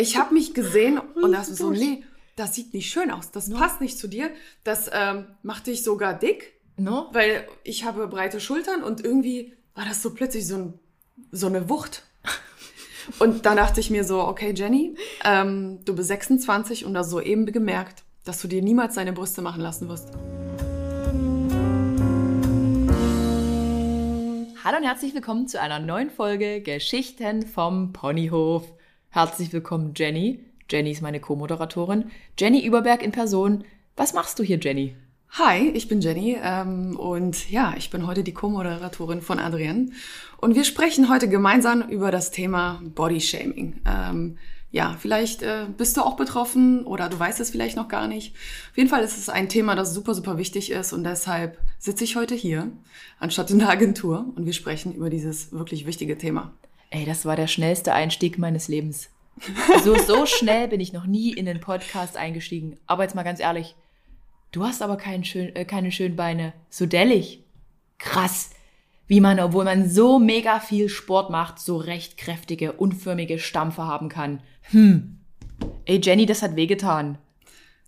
ich habe mich gesehen und dachte so, nee, das sieht nicht schön aus. Das no. passt nicht zu dir. Das ähm, macht dich sogar dick. No. Weil ich habe breite Schultern und irgendwie war das so plötzlich so, ein, so eine Wucht. Und dann dachte ich mir so, okay, Jenny, ähm, du bist 26 und hast soeben gemerkt, dass du dir niemals deine Brüste machen lassen wirst. Hallo und herzlich willkommen zu einer neuen Folge Geschichten vom Ponyhof. Herzlich willkommen, Jenny. Jenny ist meine Co-Moderatorin. Jenny Überberg in Person. Was machst du hier, Jenny? Hi, ich bin Jenny ähm, und ja, ich bin heute die Co-Moderatorin von Adrian und wir sprechen heute gemeinsam über das Thema Bodyshaming. Ähm, ja, vielleicht äh, bist du auch betroffen oder du weißt es vielleicht noch gar nicht. Auf jeden Fall ist es ein Thema, das super, super wichtig ist und deshalb sitze ich heute hier anstatt in der Agentur und wir sprechen über dieses wirklich wichtige Thema. Ey, das war der schnellste Einstieg meines Lebens. So, so schnell bin ich noch nie in den Podcast eingestiegen. Aber jetzt mal ganz ehrlich, du hast aber kein schön, äh, keine schönen Beine. So dellig. Krass. Wie man, obwohl man so mega viel Sport macht, so recht kräftige, unförmige Stampfer haben kann. Hm. Ey, Jenny, das hat wehgetan.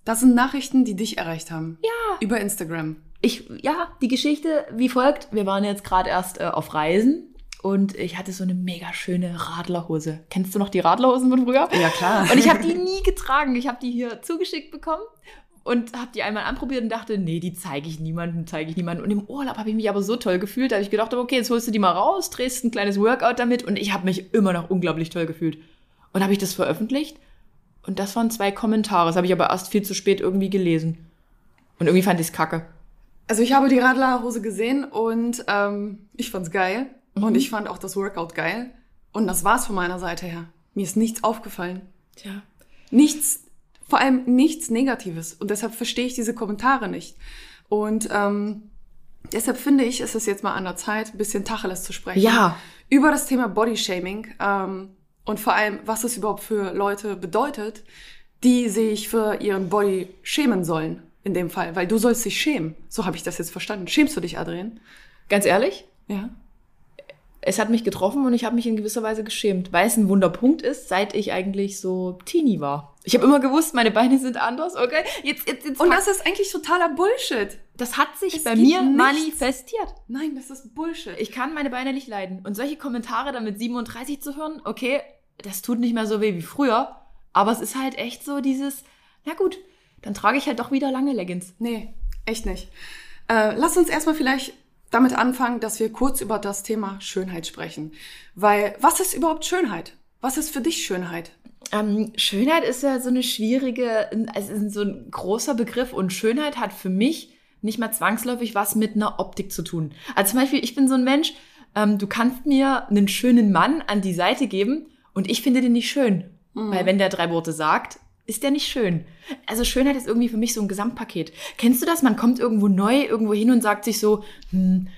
Das sind Nachrichten, die dich erreicht haben. Ja. Über Instagram. Ich, ja, die Geschichte wie folgt. Wir waren jetzt gerade erst äh, auf Reisen und ich hatte so eine mega schöne Radlerhose. Kennst du noch die Radlerhosen von früher? Ja, klar. Und ich habe die nie getragen. Ich habe die hier zugeschickt bekommen und habe die einmal anprobiert und dachte, nee, die zeige ich niemandem, zeige ich niemandem. Und im Urlaub habe ich mich aber so toll gefühlt, da habe ich gedacht, okay, jetzt holst du die mal raus, drehst ein kleines Workout damit und ich habe mich immer noch unglaublich toll gefühlt. Und habe ich das veröffentlicht und das waren zwei Kommentare. Das habe ich aber erst viel zu spät irgendwie gelesen. Und irgendwie fand ich es kacke. Also ich habe die Radlerhose gesehen und ähm, ich fand's geil. Mhm. Und ich fand auch das Workout geil. Und das war's von meiner Seite her. Mir ist nichts aufgefallen. Tja. Nichts, vor allem nichts Negatives. Und deshalb verstehe ich diese Kommentare nicht. Und ähm, deshalb finde ich, ist es jetzt mal an der Zeit, ein bisschen Tacheles zu sprechen. Ja. Über das Thema Bodyshaming. Ähm, und vor allem, was es überhaupt für Leute bedeutet, die sich für ihren Body schämen sollen. In dem Fall. Weil du sollst dich schämen. So habe ich das jetzt verstanden. Schämst du dich, Adrian? Ganz ehrlich? Ja es hat mich getroffen und ich habe mich in gewisser Weise geschämt, weil es ein Wunderpunkt ist, seit ich eigentlich so Teenie war. Ich habe immer gewusst, meine Beine sind anders, okay? Jetzt, jetzt, jetzt und das ist eigentlich totaler Bullshit. Das hat sich es bei mir nichts. manifestiert. Nein, das ist Bullshit. Ich kann meine Beine nicht leiden. Und solche Kommentare dann mit 37 zu hören, okay, das tut nicht mehr so weh wie früher. Aber es ist halt echt so dieses, na gut, dann trage ich halt doch wieder lange Leggings. Nee, echt nicht. Äh, lass uns erstmal vielleicht damit anfangen, dass wir kurz über das Thema Schönheit sprechen. Weil, was ist überhaupt Schönheit? Was ist für dich Schönheit? Ähm, Schönheit ist ja so eine schwierige, also so ein großer Begriff und Schönheit hat für mich nicht mal zwangsläufig was mit einer Optik zu tun. Also zum Beispiel, ich bin so ein Mensch, ähm, du kannst mir einen schönen Mann an die Seite geben und ich finde den nicht schön. Mhm. Weil wenn der drei Worte sagt, ist der nicht schön. Also Schönheit ist irgendwie für mich so ein Gesamtpaket. Kennst du das? Man kommt irgendwo neu irgendwo hin und sagt sich so, hm,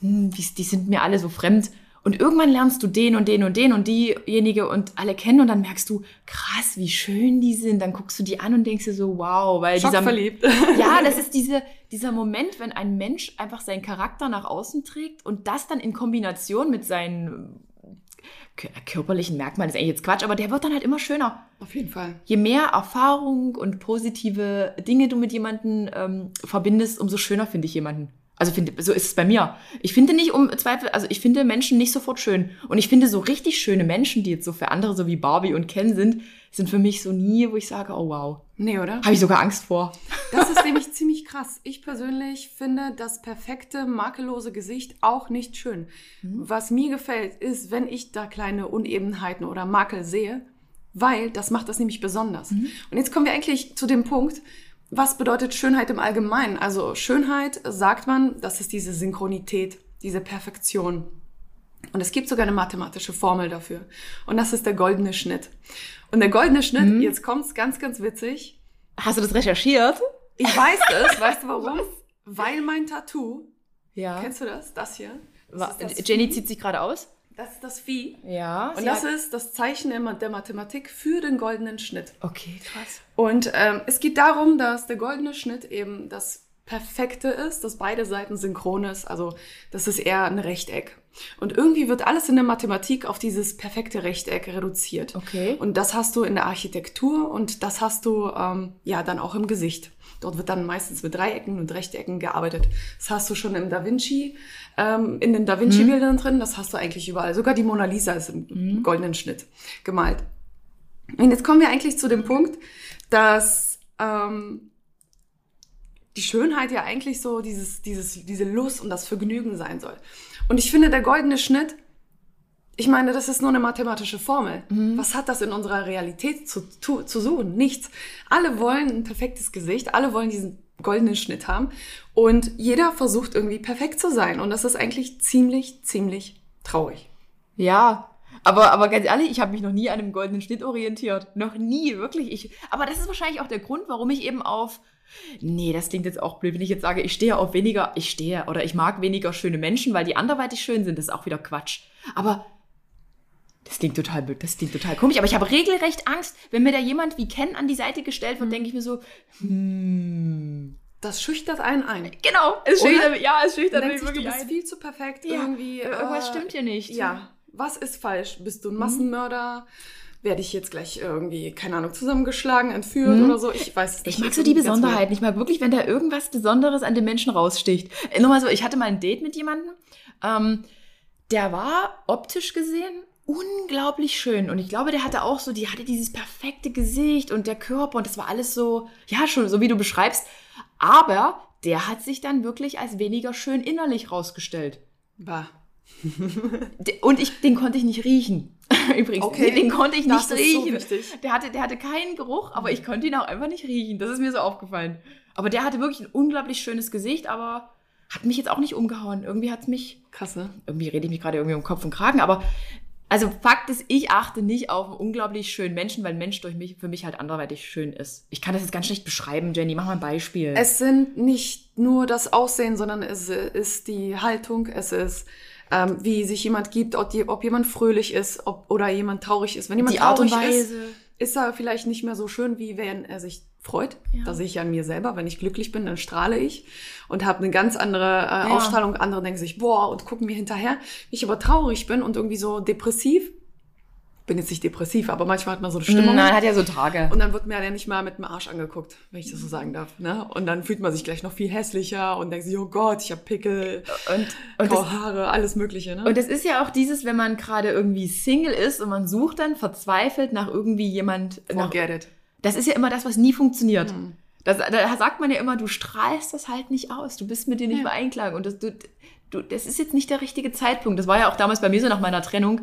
hm, die sind mir alle so fremd. Und irgendwann lernst du den und den und den und diejenige und alle kennen und dann merkst du, krass, wie schön die sind. Dann guckst du die an und denkst dir so, wow, weil Schock dieser verliebt. Ja, das ist diese, dieser Moment, wenn ein Mensch einfach seinen Charakter nach außen trägt und das dann in Kombination mit seinen körperlichen Merkmal ist eigentlich jetzt Quatsch, aber der wird dann halt immer schöner. Auf jeden Fall. Je mehr Erfahrung und positive Dinge du mit jemandem ähm, verbindest, umso schöner finde ich jemanden. Also finde, so ist es bei mir. Ich finde nicht um Zweifel, also ich finde Menschen nicht sofort schön. Und ich finde so richtig schöne Menschen, die jetzt so für andere so wie Barbie und Ken sind, sind für mich so nie, wo ich sage, oh wow. Nee, oder? Habe ich sogar Angst vor. Das ist nämlich ziemlich krass. Ich persönlich finde das perfekte, makellose Gesicht auch nicht schön. Mhm. Was mir gefällt, ist, wenn ich da kleine Unebenheiten oder Makel sehe, weil das macht das nämlich besonders. Mhm. Und jetzt kommen wir eigentlich zu dem Punkt, was bedeutet Schönheit im Allgemeinen? Also Schönheit sagt man, das ist diese Synchronität, diese Perfektion. Und es gibt sogar eine mathematische Formel dafür. Und das ist der goldene Schnitt. Und der goldene Schnitt, mhm. jetzt kommt's ganz, ganz witzig. Hast du das recherchiert? Ich weiß es. weißt du warum? Was? Weil mein Tattoo. Ja. Kennst du das? Das hier. Das das Jenny zieht sich gerade aus. Das ist das Vieh. Ja. Und das ist das Zeichen der Mathematik für den goldenen Schnitt. Okay, krass. Und ähm, es geht darum, dass der goldene Schnitt eben das Perfekte ist, dass beide Seiten synchron ist. Also das ist eher ein Rechteck. Und irgendwie wird alles in der Mathematik auf dieses perfekte Rechteck reduziert. Okay. Und das hast du in der Architektur und das hast du ähm, ja dann auch im Gesicht. Dort wird dann meistens mit Dreiecken und Rechtecken gearbeitet. Das hast du schon im Da Vinci, ähm, in den Da Vinci-Bildern drin. Das hast du eigentlich überall. Sogar die Mona Lisa ist im goldenen Schnitt gemalt. Und jetzt kommen wir eigentlich zu dem Punkt, dass ähm, die Schönheit ja eigentlich so dieses, dieses, diese Lust und das Vergnügen sein soll. Und ich finde, der goldene Schnitt, ich meine, das ist nur eine mathematische Formel. Was hat das in unserer Realität zu, zu, zu suchen? Nichts. Alle wollen ein perfektes Gesicht, alle wollen diesen goldenen Schnitt haben und jeder versucht irgendwie perfekt zu sein. Und das ist eigentlich ziemlich, ziemlich traurig. Ja, aber, aber ganz ehrlich, ich habe mich noch nie an einem goldenen Schnitt orientiert. Noch nie, wirklich. Ich, aber das ist wahrscheinlich auch der Grund, warum ich eben auf. Nee, das klingt jetzt auch blöd, wenn ich jetzt sage, ich stehe auf weniger, ich stehe oder ich mag weniger schöne Menschen, weil die anderweitig schön sind. Das ist auch wieder Quatsch. Aber das klingt total das klingt total komisch. Aber ich habe regelrecht Angst, wenn mir da jemand wie Ken an die Seite gestellt wird, denke ich mir so, hm. Das schüchtert einen ein. Genau, es Oder? schüchtert, ja, es schüchtert mich sich, du wirklich bist ein. viel zu perfekt Ja, irgendwie. irgendwas äh, stimmt hier nicht. Ja, was ist falsch? Bist Mhm. du ein Massenmörder? Werde ich jetzt gleich irgendwie, keine Ahnung, zusammengeschlagen, entführt oder so? Ich weiß es Mhm. Ich nicht. mag so die Ganz Besonderheiten. Ich mag wirklich, wenn da irgendwas Besonderes an den Menschen raussticht. Nur mal so, ich hatte mal ein Date mit jemandem, ähm, der war optisch gesehen unglaublich schön. Und ich glaube, der hatte auch so, die hatte dieses perfekte Gesicht und der Körper und das war alles so, ja, schon so wie du beschreibst. Aber der hat sich dann wirklich als weniger schön innerlich rausgestellt. Bah. Und ich, den konnte ich nicht riechen. Übrigens, Okay. den konnte ich Das nicht so riechen. wichtig. der, hatte, der hatte keinen Geruch, aber ich konnte ihn auch einfach nicht riechen. Das ist mir so aufgefallen. Aber der hatte wirklich ein unglaublich schönes Gesicht, aber hat mich jetzt auch nicht umgehauen. Irgendwie hat es mich, Krass, ne? irgendwie rede ich mich gerade irgendwie um Kopf und Kragen, aber also Fakt ist, ich achte nicht auf einen unglaublich schönen Menschen, weil ein Mensch durch mich, für mich halt anderweitig schön ist. Ich kann das jetzt ganz schlecht beschreiben, Jenny. Mach mal ein Beispiel. Es sind nicht nur das Aussehen, sondern es ist die Haltung, es ist, ähm, wie sich jemand gibt, ob, die, ob jemand fröhlich ist ob, oder jemand traurig ist. Wenn jemand die traurig ist, ist er vielleicht nicht mehr so schön, wie wenn er sich freut. Ja. Das sehe ich an mir selber. Wenn ich glücklich bin, dann strahle ich und habe eine ganz andere äh, Ausstrahlung. Andere denken sich, boah, und gucken mir hinterher. Wenn ich aber traurig bin und irgendwie so depressiv, bin jetzt nicht depressiv, aber manchmal hat man so eine Stimmung. Nein, hat ja so Tage. Und dann wird mir ja nicht mal mit dem Arsch angeguckt, wenn ich das so sagen darf. Ne? Und dann fühlt man sich gleich noch viel hässlicher und denkt sich, oh Gott, ich habe Pickel, Und, und, das, Haare, alles Mögliche. Ne? und das ist ja auch dieses, wenn man gerade irgendwie Single ist und man sucht dann verzweifelt nach irgendwie jemand, nach Forget it. Das ist ja immer das, was nie funktioniert. Mhm. Das, da sagt man ja immer, du strahlst das halt nicht aus. Du bist mit dir nicht Ja. mehr einklang. Und das, du, du, das ist jetzt nicht der richtige Zeitpunkt. Das war ja auch damals bei mir so nach meiner Trennung.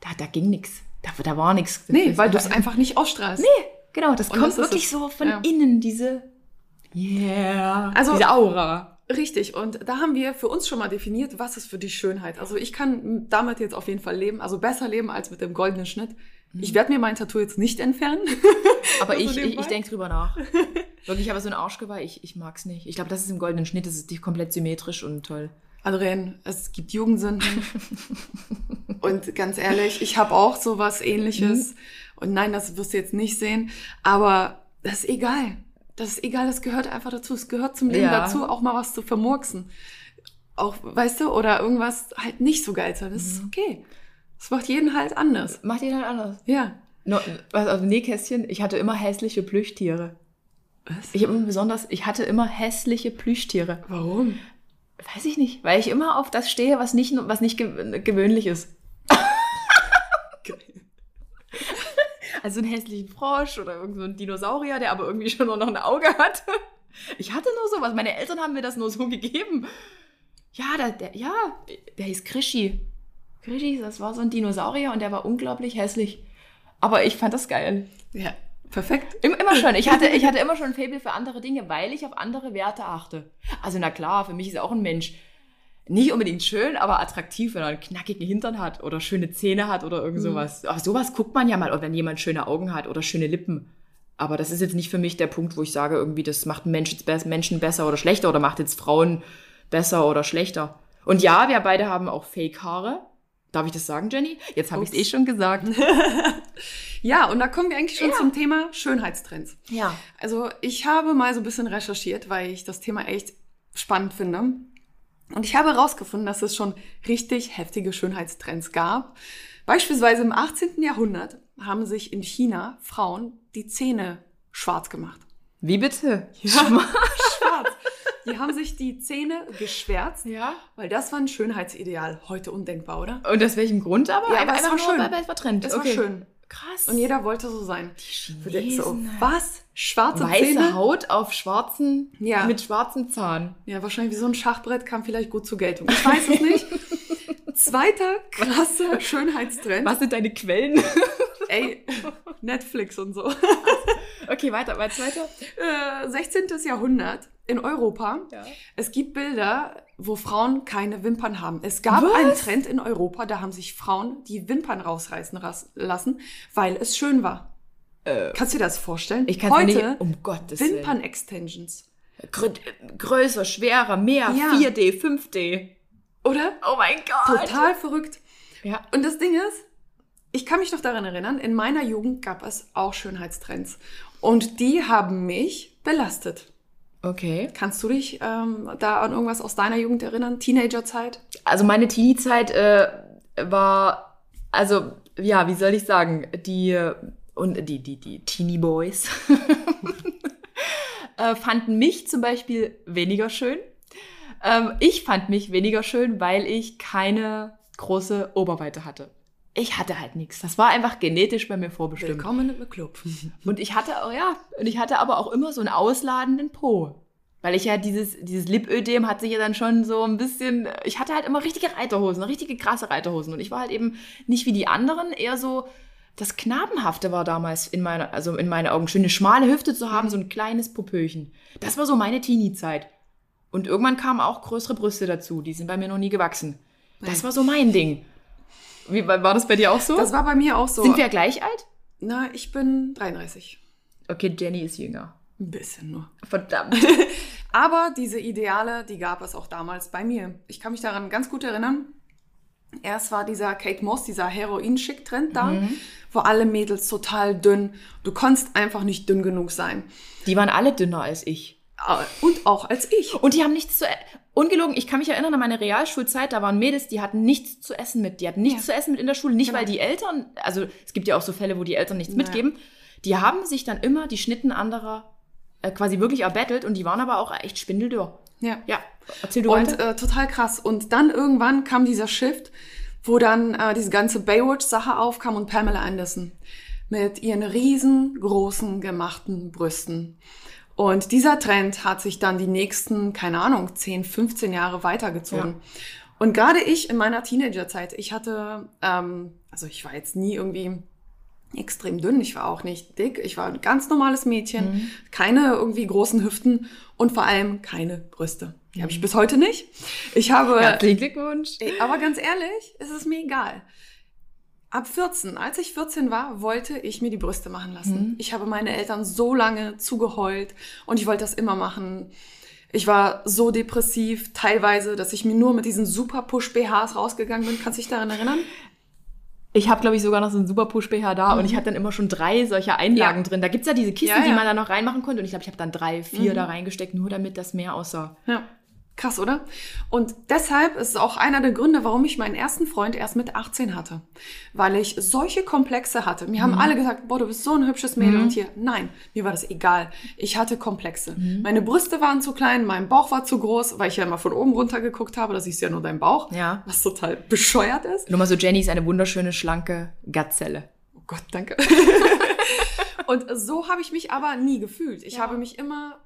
Da, da ging nichts. Da, da war nichts. Nee, weil du es einfach nicht ausstrahlst. Nee, genau. Das Und kommt das wirklich es. so von Ja. innen, diese. Yeah. Also- diese Aura. Richtig, und da haben wir für uns schon mal definiert, was ist für dich Schönheit. Also ich kann damit jetzt auf jeden Fall leben, also besser leben als mit dem goldenen Schnitt. Ich werde mir mein Tattoo jetzt nicht entfernen. Aber Also ich, ich, ich denke drüber nach. Wirklich, aber so ein Arschgeweih, ich, ich mag's nicht. Ich glaube, das ist im goldenen Schnitt, das ist komplett symmetrisch und toll. Adrian, es gibt Jugendsünden. und ganz ehrlich, ich habe auch sowas ähnliches. Und nein, das wirst du jetzt nicht sehen. Aber das ist egal. Das ist egal, das gehört einfach dazu. Es gehört zum Leben Ja. dazu, auch mal was zu vermurksen. Auch, weißt du, oder irgendwas halt nicht so geil sein. Das ist okay. Das macht jeden halt anders. Macht ihr halt anders. Ja. No, was auf dem Nähkästchen, ich hatte immer hässliche Plüschtiere. Was? Ich habe immer besonders, ich hatte immer hässliche Plüschtiere. Warum? Weiß ich nicht, weil ich immer auf das stehe, was nicht, was nicht gew gewöhnlich ist. Also einen hässlichen Frosch oder irgend so Dinosaurier, der aber irgendwie schon nur noch ein Auge hat. Ich hatte nur sowas. Meine Eltern haben mir das nur so gegeben. Ja, der, der, ja, der hieß Krischi. Krischi, das war so ein Dinosaurier und der war unglaublich hässlich. Aber ich fand das geil. Ja, perfekt. Im- Immer schon. Ich hatte, ich hatte immer schon ein Faible für andere Dinge, weil ich auf andere Werte achte. Also na klar, für mich ist auch ein Mensch nicht unbedingt schön, aber attraktiv, wenn er einen knackigen Hintern hat oder schöne Zähne hat oder irgend sowas. Aber sowas guckt man ja mal, oder wenn jemand schöne Augen hat oder schöne Lippen. Aber das ist jetzt nicht für mich der Punkt, wo ich sage, irgendwie, das macht Menschen, Menschen besser oder schlechter oder macht jetzt Frauen besser oder schlechter. Und ja, wir beide haben auch Fake-Haare. Darf ich das sagen, Jenny? Jetzt habe ich es eh schon gesagt. Ja, und da kommen wir eigentlich schon Ja. zum Thema Schönheitstrends. Ja. Also ich habe mal so ein bisschen recherchiert, weil ich das Thema echt spannend finde. Und ich habe herausgefunden, dass es schon richtig heftige Schönheitstrends gab. Beispielsweise im 18. Jahrhundert haben sich in China Frauen die Zähne schwarz gemacht. Wie bitte? Ja, schwarz. Die haben sich die Zähne geschwärzt, Ja. weil das war ein Schönheitsideal. Heute undenkbar, oder? Und aus welchem Grund aber? Ja, aber es war nur, schön. Weil es war Trend. Es okay. war schön. Krass. Und jeder wollte so sein. Du denkst so, Chinesen. was? Schwarze Weiße Zähne? Haut auf schwarzen, Ja. mit schwarzem Zahn. Ja, wahrscheinlich wie so ein Schachbrett kam vielleicht gut zur Geltung. Ich weiß es nicht. Zweiter krasser Schönheitstrend. Was sind deine Quellen? Ey, Netflix und so. okay, weiter, weiter, weiter. Äh, 16. Jahrhundert in Europa. Ja. Es gibt Bilder, wo Frauen keine Wimpern haben. Es gab Was? einen Trend in Europa, da haben sich Frauen die Wimpern rausreißen lassen, weil es schön war. Kannst du dir das vorstellen? Äh. Ich kann Heute nicht, um Gottes Willen. Wimpern-Extensions. Grö größer, schwerer, mehr, Ja. 4D, 5D. Oder? Oh mein Gott. Total verrückt. Ja. Und das Ding ist, ich kann mich noch daran erinnern, in meiner Jugend gab es auch Schönheitstrends. Und die haben mich belastet. Okay. Kannst du dich ähm, da an irgendwas aus deiner Jugend erinnern? Teenagerzeit? Also meine Teenie-Zeit äh, war, also ja, wie soll ich sagen, die und die die die Teenie Boys äh, fanden mich zum Beispiel weniger schön. Ähm, ich fand mich weniger schön, weil ich keine große Oberweite hatte. Ich hatte halt nichts. Das war einfach genetisch bei mir vorbestimmt. Willkommen im Club. Und ich hatte auch, ja, und ich hatte aber auch immer so einen ausladenden Po. Weil ich ja dieses, dieses Lipödem hat sich ja dann schon so ein bisschen, ich hatte halt immer richtige Reiterhosen, richtige krasse Reiterhosen. Und ich war halt eben nicht wie die anderen, eher so, das Knabenhafte war damals in meiner, also in meinen Augen, schön eine schmale Hüfte zu haben, so ein kleines Popöchen. Das war so meine Teenie-Zeit. Und irgendwann kamen auch größere Brüste dazu, die sind bei mir noch nie gewachsen. Das war so mein Ding. Wie, war das bei dir auch so? Das war bei mir auch so. Sind wir gleich alt? Na, ich bin 33. Okay, Jenny ist jünger. Ein bisschen nur. Verdammt. Aber diese Ideale, die gab es auch damals bei mir. Ich kann mich daran ganz gut erinnern. Erst war dieser Kate Moss, dieser Heroin-Schick-Trend da, wo alle Mädels total dünn. Du konntest einfach nicht dünn genug sein. Die waren alle dünner als ich. Äh, Und auch als ich. Und die haben nichts zu e- Ungelogen, ich kann mich erinnern an meine Realschulzeit, da waren Mädels, die hatten nichts zu essen mit. Die hatten nichts Ja. zu essen mit in der Schule. Nicht, Genau. weil die Eltern, also es gibt ja auch so Fälle, wo die Eltern nichts Naja. mitgeben. Die haben sich dann immer die Schnitten anderer äh, quasi wirklich erbettelt und die waren aber auch echt spindeldürr. Ja. Ja, erzähl du Und äh, total krass. Und dann irgendwann kam dieser Shift, wo dann äh, diese ganze Baywatch-Sache aufkam und Pamela Anderson mit ihren riesengroßen gemachten Brüsten. Und dieser Trend hat sich dann die nächsten, keine Ahnung, 10, 15 Jahre weitergezogen. Und gerade ich in meiner Teenagerzeit, ich hatte, ähm, also ich war jetzt nie irgendwie extrem dünn, ich war auch nicht dick, ich war ein ganz normales Mädchen, keine irgendwie großen Hüften und vor allem keine Brüste. Die habe ich bis heute nicht. Ich habe, Herzlichen Glückwunsch. Ey, aber ganz ehrlich, es ist mir egal. Ab 14, als ich 14 war, wollte ich mir die Brüste machen lassen. Ich habe meine Eltern so lange zugeheult und ich wollte das immer machen. Ich war so depressiv teilweise, dass ich mir nur mit diesen super Push BHs rausgegangen bin. Kannst du dich daran erinnern? Ich habe, glaube ich, sogar noch so einen super Push-BH da und ich hatte dann immer schon drei solcher Einlagen Mhm. Ja. drin. Da gibt's ja diese Kisten, Ja, die ja. man da noch reinmachen konnte. Und ich glaube, ich habe dann drei, vier da reingesteckt, nur damit das mehr aussah. Ja. Krass, oder? Und deshalb ist es auch einer der Gründe, warum ich meinen ersten Freund erst mit 18 hatte. Weil ich solche Komplexe hatte. Mir haben alle gesagt, boah, du bist so ein hübsches Mädel und hier. Nein, mir war das egal. Ich hatte Komplexe. Meine Brüste waren zu klein, mein Bauch war zu groß, weil ich ja immer von oben runter geguckt habe. Da siehst du ja nur deinen Bauch. Ja. Was total bescheuert ist. Nur mal so, Jenny ist eine wunderschöne, schlanke Gazelle. Oh Gott, danke. und so habe ich mich aber nie gefühlt. Ich habe mich immer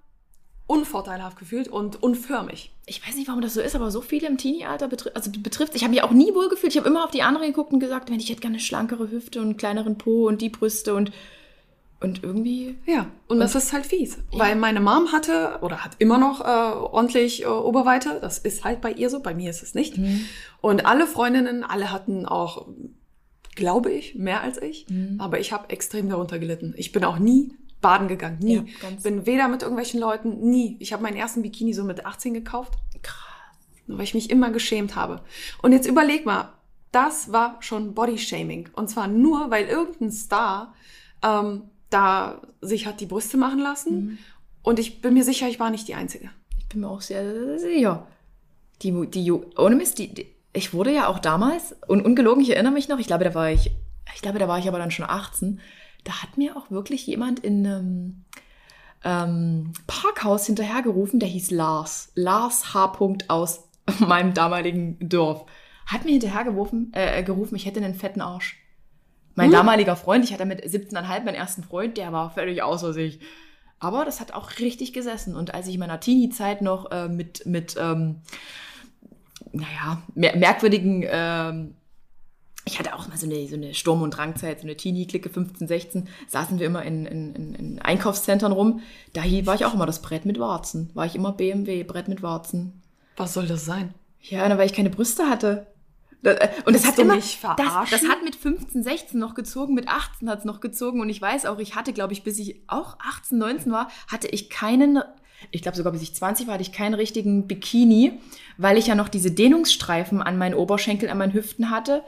unvorteilhaft gefühlt und unförmig. Ich weiß nicht, warum das so ist, aber so viele im Teenie-Alter betri also betrifft. Ich habe mich auch nie wohl gefühlt. Ich habe immer auf die anderen geguckt und gesagt, Mensch, ich hätte gerne eine schlankere Hüfte und einen kleineren Po und die Brüste und, und irgendwie. Ja, und das ist halt fies. Weil meine Mom hatte oder hat immer noch äh, ordentlich äh, Oberweite. Das ist halt bei ihr so, bei mir ist es nicht. Und alle Freundinnen, alle hatten auch, glaube ich, mehr als ich. Aber ich habe extrem darunter gelitten. Ich bin auch nie baden gegangen, nie. Ja, ganz- bin weder mit irgendwelchen Leuten, nie. Ich habe meinen ersten Bikini so mit 18 gekauft, Krass. weil ich mich immer geschämt habe. Und jetzt überleg mal, das war schon Bodyshaming. Und zwar nur, weil irgendein Star ähm, da sich hat die Brüste machen lassen. Und ich bin mir sicher, ich war nicht die Einzige. Ich bin mir auch sehr, sehr sicher. Die, die, ohne Mist, die, die, ich wurde ja auch damals, und ungelogen, ich erinnere mich noch, ich glaube, da war ich, ich glaube, da war ich aber dann schon 18, da hat mir auch wirklich jemand in einem ähm, Parkhaus hinterhergerufen, der hieß Lars. Lars H. aus meinem damaligen Dorf. Hat mir hinterhergerufen, äh, gerufen, ich hätte einen fetten Arsch. Mein hm. damaliger Freund, ich hatte mit 17,5 meinen ersten Freund, der war völlig außer sich. Aber das hat auch richtig gesessen. Und als ich in meiner Teenie-Zeit noch äh, mit, mit ähm, naja, mer merkwürdigen, ähm, ich hatte auch mal so eine, so eine Sturm- und Drangzeit, so eine Teenie-Clique 15, 16, saßen wir immer in, in, in Einkaufszentren rum. Da war ich auch immer das Brett mit Warzen. War ich immer BMW, Brett mit Warzen. Was soll das sein? Ja, na, weil ich keine Brüste hatte. Äh, und das hat immer, das, das, hat mit 15, 16 noch gezogen, mit 18 hat es noch gezogen und ich weiß auch, ich hatte, glaube ich, bis ich auch 18, 19 war, hatte ich keinen, ich glaube sogar bis ich 20 war, hatte ich keinen richtigen Bikini, weil ich ja noch diese Dehnungsstreifen an meinen Oberschenkeln, an meinen Hüften hatte.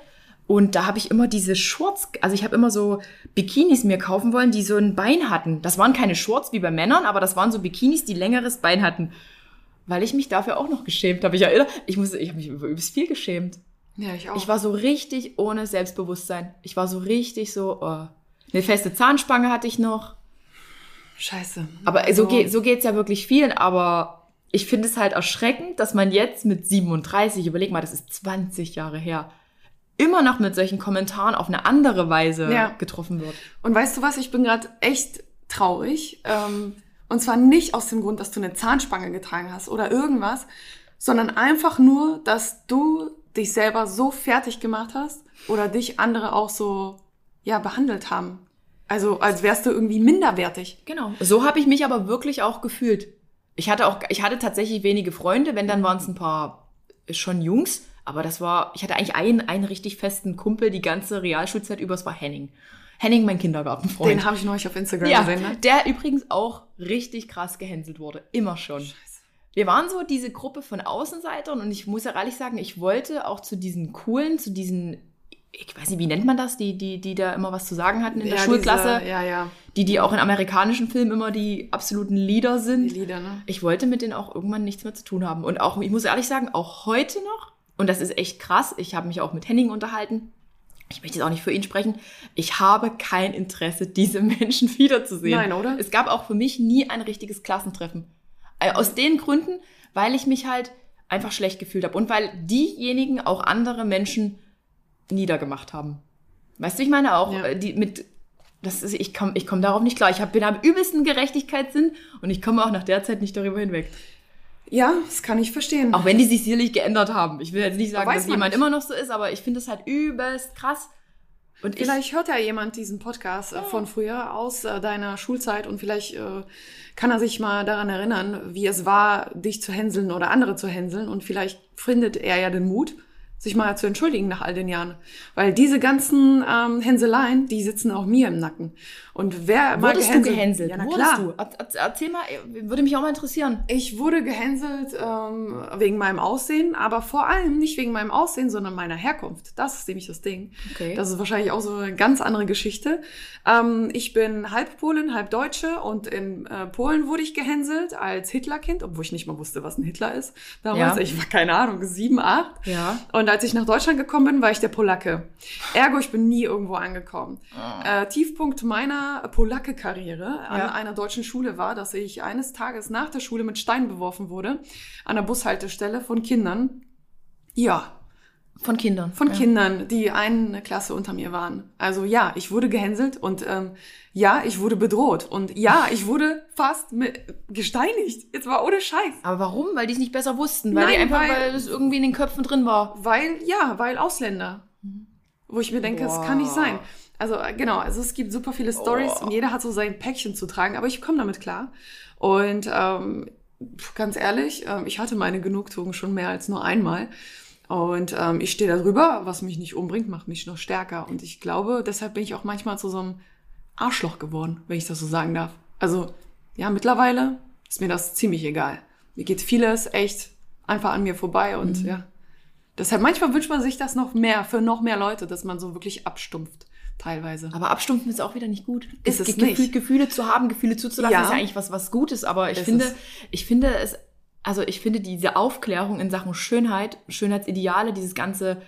Und da habe ich immer diese Shorts, also ich habe immer so Bikinis mir kaufen wollen, die so ein Bein hatten. Das waren keine Shorts wie bei Männern, aber das waren so Bikinis, die längeres Bein hatten. Weil ich mich dafür auch noch geschämt habe. Ich erinnere, ich muss, ich habe mich über übelst viel geschämt. Ja, ich auch. Ich war so richtig ohne Selbstbewusstsein. Ich war so richtig so, oh. Eine feste Zahnspange hatte ich noch. Scheiße. Aber also. so, geht, so geht's ja wirklich vielen, aber ich finde es halt erschreckend, dass man jetzt mit 37, überleg mal, das ist 20 Jahre her, immer noch mit solchen Kommentaren auf eine andere Weise ja. getroffen wird. Und weißt du was, ich bin gerade echt traurig. Ähm, und zwar nicht aus dem Grund, dass du eine Zahnspange getragen hast oder irgendwas, sondern einfach nur, dass du dich selber so fertig gemacht hast oder dich andere auch so ja behandelt haben. Also als wärst du irgendwie minderwertig. Genau. So habe ich mich aber wirklich auch gefühlt. Ich hatte auch, ich hatte tatsächlich wenige Freunde, wenn dann waren es ein paar schon Jungs, aber das war, ich hatte eigentlich einen, einen richtig festen Kumpel die ganze Realschulzeit über, es war Henning. Henning, mein Kindergartenfreund. Den habe ich neulich auf Instagram ja, gesehen, ne? Der übrigens auch richtig krass gehänselt wurde. Immer schon. Scheiße wir waren so diese Gruppe von Außenseitern und ich muss ja ehrlich sagen, ich wollte auch zu diesen coolen, zu diesen, ich weiß nicht, wie nennt man das, die, die, die da immer was zu sagen hatten in der ja, Schulklasse. Diese, ja, ja. Die, die auch in amerikanischen Filmen immer die absoluten Leader sind. Die Leader, ne? Ich wollte mit denen auch irgendwann nichts mehr zu tun haben. Und auch, ich muss ehrlich sagen, auch heute noch, und das ist echt krass, ich habe mich auch mit Henning unterhalten, ich möchte jetzt auch nicht für ihn sprechen, ich habe kein Interesse, diese Menschen wiederzusehen. Nein, oder? Es gab auch für mich nie ein richtiges Klassentreffen. Äh, aus den Gründen, weil ich mich halt einfach schlecht gefühlt habe und weil diejenigen auch andere Menschen niedergemacht haben. Weißt du, ich meine auch, ja. Äh, die mit, das ist, ich komme ich komm darauf nicht klar. Ich hab, bin am übelsten Gerechtigkeitssinn und ich komme auch nach der Zeit nicht darüber hinweg. Ja, das kann ich verstehen. Auch wenn die sich sicherlich geändert haben. Ich will jetzt nicht sagen, dass jemand nicht. immer noch so ist, aber ich finde es halt übelst krass. Und vielleicht ich, hört ja jemand diesen Podcast äh, von früher aus äh, deiner Schulzeit und vielleicht äh, kann er sich mal daran erinnern, wie es war, dich zu hänseln oder andere zu hänseln und vielleicht findet er ja den Mut, sich mal zu entschuldigen nach all den Jahren. Weil diese ganzen ähm, Hänseleien, die sitzen auch mir im Nacken. Und wer mal gehänselt... du gehänselt? Ja, na klar. Du? Erzähl mal, würde mich auch mal interessieren. Ich wurde gehänselt ähm, wegen meinem Aussehen, aber vor allem nicht wegen meinem Aussehen, sondern meiner Herkunft. Das ist nämlich das Ding. Okay. Das ist wahrscheinlich auch so eine ganz andere Geschichte. Ähm, ich bin halb Polin, halb Deutsche und in äh, Polen wurde ich gehänselt als Hitlerkind, obwohl ich nicht mal wusste, was ein Hitler ist. Damals, ja. ich war keine Ahnung, sieben, acht. Ja. Und als ich nach Deutschland gekommen bin, war ich der Polacke. Ergo, ich bin nie irgendwo angekommen. Oh. Äh, Tiefpunkt meiner Polacke-Karriere an ja. einer deutschen Schule war, dass ich eines Tages nach der Schule mit Steinen beworfen wurde, an der Bushaltestelle von Kindern. Ja, von Kindern. Von ja. Kindern, die eine Klasse unter mir waren. Also ja, ich wurde gehänselt und ähm, ja, ich wurde bedroht. Und ja, ich wurde fast gesteinigt. Jetzt war ohne Scheiß. Aber warum? Weil die es nicht besser wussten. Weil Nein, die einfach, weil, weil es irgendwie in den Köpfen drin war. Weil, ja, weil Ausländer. Wo ich mir denke, Boah. das kann nicht sein. Also äh, genau, also es gibt super viele Stories oh. und jeder hat so sein Päckchen zu tragen, aber ich komme damit klar. Und ähm, ganz ehrlich, ähm, ich hatte meine Genugtuung schon mehr als nur einmal. Und ähm, ich stehe da drüber, was mich nicht umbringt, macht mich noch stärker. Und ich glaube, deshalb bin ich auch manchmal zu so einem Arschloch geworden, wenn ich das so sagen darf. Also, ja, mittlerweile ist mir das ziemlich egal. Mir geht vieles echt einfach an mir vorbei und mhm. ja. Deshalb manchmal wünscht man sich das noch mehr für noch mehr Leute, dass man so wirklich abstumpft teilweise. Aber abstumpfen ist auch wieder nicht gut. Ist es Gefühl, nicht. Gefühle zu haben, Gefühle zuzulassen, ja. ist ja eigentlich was, was Gutes. Aber ich finde, ich finde es also ich finde diese Aufklärung in Sachen Schönheit, Schönheitsideale, dieses ganze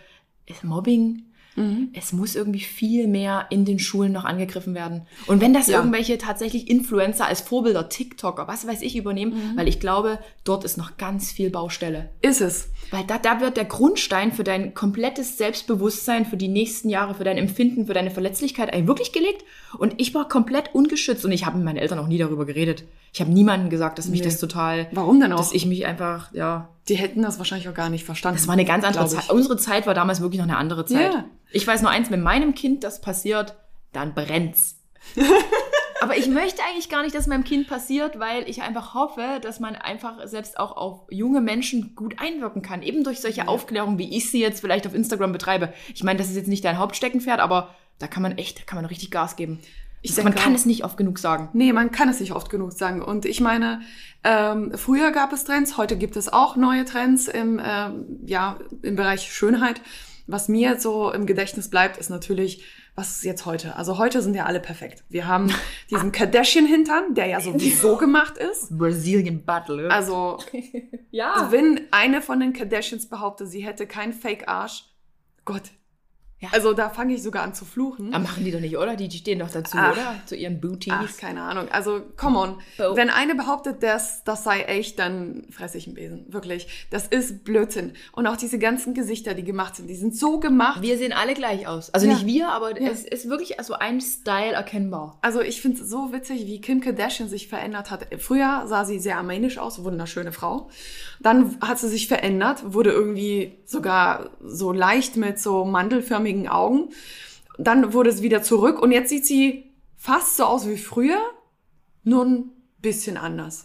Mobbing, Mhm. es muss irgendwie viel mehr in den Schulen noch angegriffen werden. Und wenn das Ja. irgendwelche tatsächlich Influencer als Vorbilder, TikToker, was weiß ich, übernehmen, Mhm. weil ich glaube, dort ist noch ganz viel Baustelle. Ist es. Weil da, da wird der Grundstein für dein komplettes Selbstbewusstsein, für die nächsten Jahre, für dein Empfinden, für deine Verletzlichkeit eigentlich wirklich gelegt. Und ich war komplett ungeschützt und ich habe mit meinen Eltern auch nie darüber geredet. Ich habe niemandem gesagt, dass mich Nee. das total, Warum denn auch? dass ich mich einfach, ja, Die hätten das wahrscheinlich auch gar nicht verstanden. das war eine ganz andere Zeit. Unsere Zeit war damals wirklich noch eine andere Zeit. Ja. Ich weiß nur eins, wenn meinem Kind das passiert, dann brennt's. Aber ich möchte eigentlich gar nicht, dass meinem Kind passiert, weil ich einfach hoffe, dass man einfach selbst auch auf junge Menschen gut einwirken kann. Eben durch solche Aufklärungen, wie ich sie jetzt vielleicht auf Instagram betreibe. Ich meine, das ist jetzt nicht dein Hauptsteckenpferd, aber da kann man echt, da kann man richtig Gas geben. Ich man denke kann auch. es nicht oft genug sagen. Nee, man kann es nicht oft genug sagen. Und ich meine, ähm, früher gab es Trends, heute gibt es auch neue Trends im, ähm, ja, im Bereich Schönheit. Was mir so im Gedächtnis bleibt, ist natürlich, was ist jetzt heute? Also heute sind ja alle perfekt. Wir haben diesen Kardashian-Hintern, der ja sowieso gemacht ist. Brazilian Battle. Also, ja. wenn eine von den Kardashians behauptet, sie hätte keinen Fake-Arsch, Gott. Ja. Also da fange ich sogar an zu fluchen. Ah, machen die doch nicht, oder? Die, die stehen doch dazu, Ach. oder? Zu ihren Booties. Ach, keine Ahnung. Also, come on. Bo- Wenn eine behauptet, dass das sei echt, dann fresse ich einen Besen. Wirklich. Das ist Blödsinn. Und auch diese ganzen Gesichter, die gemacht sind, die sind so gemacht. Wir sehen alle gleich aus. Also Ja. nicht wir, aber Ja. es ist wirklich so ein Style erkennbar. Also ich finde es so witzig, wie Kim Kardashian sich verändert hat. Früher sah sie sehr armenisch aus, wunderschöne Frau. Dann hat sie sich verändert, wurde irgendwie sogar so leicht mit so mandelförmigen Augen. Dann wurde es wieder zurück und jetzt sieht sie fast so aus wie früher, nur ein bisschen anders.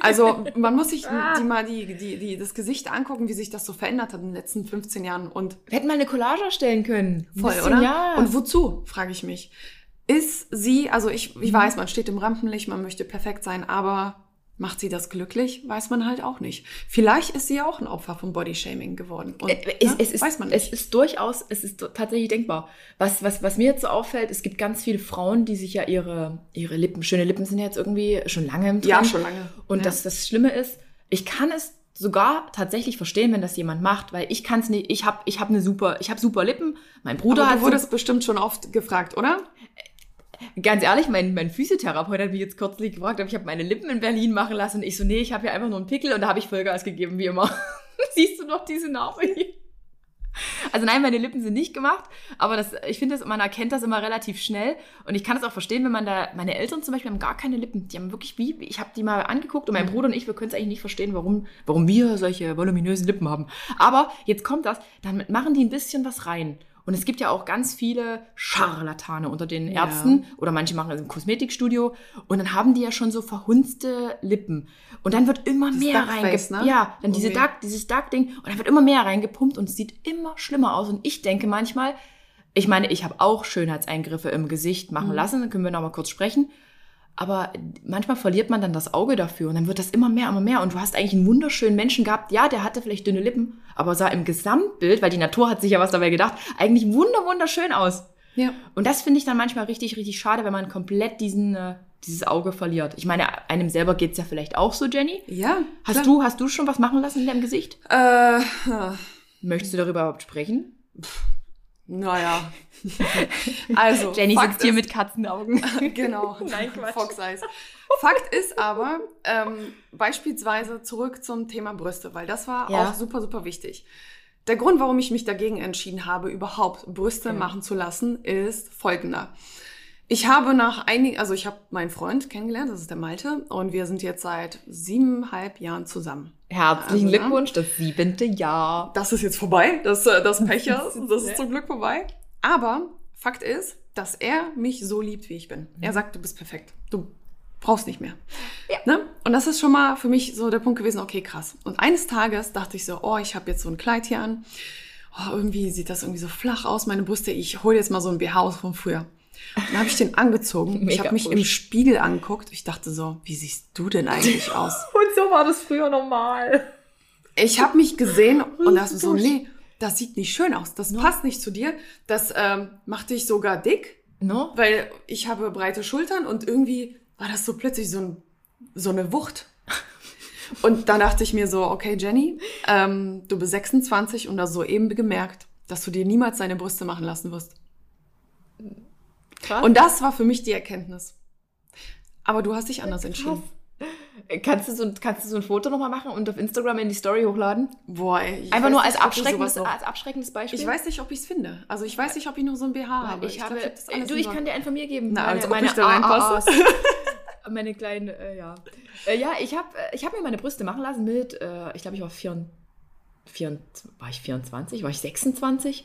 Also man muss sich die mal die, die, die, das Gesicht angucken, wie sich das so verändert hat in den letzten 15 Jahren und Wir hätten mal eine Collage erstellen können. Voll, bisschen, oder? Ja. Und wozu, frage ich mich. Ist sie, also ich, ich weiß, man steht im Rampenlicht, man möchte perfekt sein, aber macht sie das glücklich? Weiß man halt auch nicht. Vielleicht ist sie auch ein Opfer von Bodyshaming geworden. Und, Äh, es, ne, es, ist, weiß man es nicht. ist durchaus, es ist tatsächlich denkbar. Was, was, was mir jetzt so auffällt, es gibt ganz viele Frauen, die sich ja ihre, ihre Lippen, schöne Lippen sind ja jetzt irgendwie schon lange im Trend. Ja, schon lange. Und Ja. das, das Schlimme ist, ich kann es sogar tatsächlich verstehen, wenn das jemand macht, weil ich kann es nicht, ich habe ich hab eine super, ich habe super Lippen, mein Bruder aber hat du so wurdest bestimmt schon oft gefragt, oder? Ganz ehrlich, mein, mein Physiotherapeut hat mich jetzt kürzlich gefragt, ob ich habe meine Lippen in Berlin machen lassen. Und ich so, nee, ich habe hier einfach nur einen Pickel und da habe ich Vollgas gegeben, wie immer. Siehst du noch diese Narbe hier? Also nein, meine Lippen sind nicht gemacht, aber das, ich finde, man erkennt das immer relativ schnell und ich kann es auch verstehen, wenn man da, meine Eltern zum Beispiel haben gar keine Lippen, die haben wirklich wie, ich habe die mal angeguckt und mein Bruder und ich, wir können es eigentlich nicht verstehen, warum, warum wir solche voluminösen Lippen haben. Aber jetzt kommt das, damit machen die ein bisschen was rein. Und es gibt ja auch ganz viele Scharlatane unter den Ja. Ärzten oder manche machen das im Kosmetikstudio und dann haben die ja schon so verhunzte Lippen und dann wird immer Dieses mehr reingepumpt. ne? Ja, dann diese Irgendwie. Duck, dieses Duck-Ding und dann wird immer mehr reingepumpt und es sieht immer schlimmer aus. Und ich denke manchmal, ich meine, ich habe auch Schönheitseingriffe im Gesicht machen Mhm. lassen, dann können wir noch mal kurz sprechen. Aber manchmal verliert man dann das Auge dafür und dann wird das immer mehr, immer mehr. Und du hast eigentlich einen wunderschönen Menschen gehabt. Ja, der hatte vielleicht dünne Lippen, aber sah im Gesamtbild, weil die Natur hat sich ja was dabei gedacht, eigentlich wunder, wunderschön aus. Ja. Und das finde ich dann manchmal richtig, richtig schade, wenn man komplett diesen, äh, dieses Auge verliert. Ich meine, einem selber geht's ja vielleicht auch so, Jenny. Ja. Hast klar. du, hast du schon was machen lassen in deinem Gesicht? Äh, Möchtest du darüber überhaupt sprechen? Naja. also. Jenny Fakt sitzt hier mit Katzenaugen. Genau. Nein, Quatsch. Fox Eyes. Fakt ist aber, ähm, beispielsweise zurück zum Thema Brüste, weil das war Ja. auch super, super wichtig. Der Grund, warum ich mich dagegen entschieden habe, überhaupt Brüste Ja. machen zu lassen, ist folgender. Ich habe nach einigen, also ich habe meinen Freund kennengelernt, das ist der Malte, und wir sind jetzt seit siebeneinhalb Jahren zusammen. Herzlichen Also, Glückwunsch, das siebente Jahr. Das ist jetzt vorbei, das, äh, das Pechers, das ist zum Glück vorbei. Aber Fakt ist, dass er mich so liebt, wie ich bin. Mhm. Er sagt, du bist perfekt. Du brauchst nicht mehr. Ja. Ne? Und das ist schon mal für mich so der Punkt gewesen, okay, krass. Und eines Tages dachte ich so, oh, ich habe jetzt so ein Kleid hier an. Oh, irgendwie sieht das irgendwie so flach aus, meine Brüste. Ich hole jetzt mal so ein BH aus von früher. Und dann habe ich den angezogen. ich habe mich im Spiegel angeguckt. Ich dachte so, wie siehst du denn eigentlich aus? Und so war das früher normal. Ich habe mich gesehen und dachte so, nee, das sieht nicht schön aus. Das passt nicht zu dir. Das ähm, macht dich sogar dick, No? weil ich habe breite Schultern und irgendwie war das so plötzlich so, ein, so eine Wucht. Und dann dachte ich mir so, okay, Jenny, ähm, du bist 26 und hast soeben gemerkt, dass du dir niemals deine Brüste machen lassen wirst. Krass. Und das war für mich die Erkenntnis. Aber du hast dich anders entschieden. Kannst du, so, ein- kannst du so ein Foto nochmal machen und auf Instagram in die Story hochladen? Boah, ey, ich Einfach nur nicht, als du abschreckendes, als abschreckendes Beispiel? Ich weiß nicht, ob ich es finde. Also ich weiß nicht, ob ich noch so ein BH habe. ich, glaub, habe, hab das alles du, ich kann dir einen von mir geben. Na, als ob meine ich da reinpasse. Meine kleinen, äh, ja. Äh, ja, ich habe ich hab mir meine Brüste machen lassen mit, äh, ich glaube, ich war, vier, vier, war ich 24, war ich 26?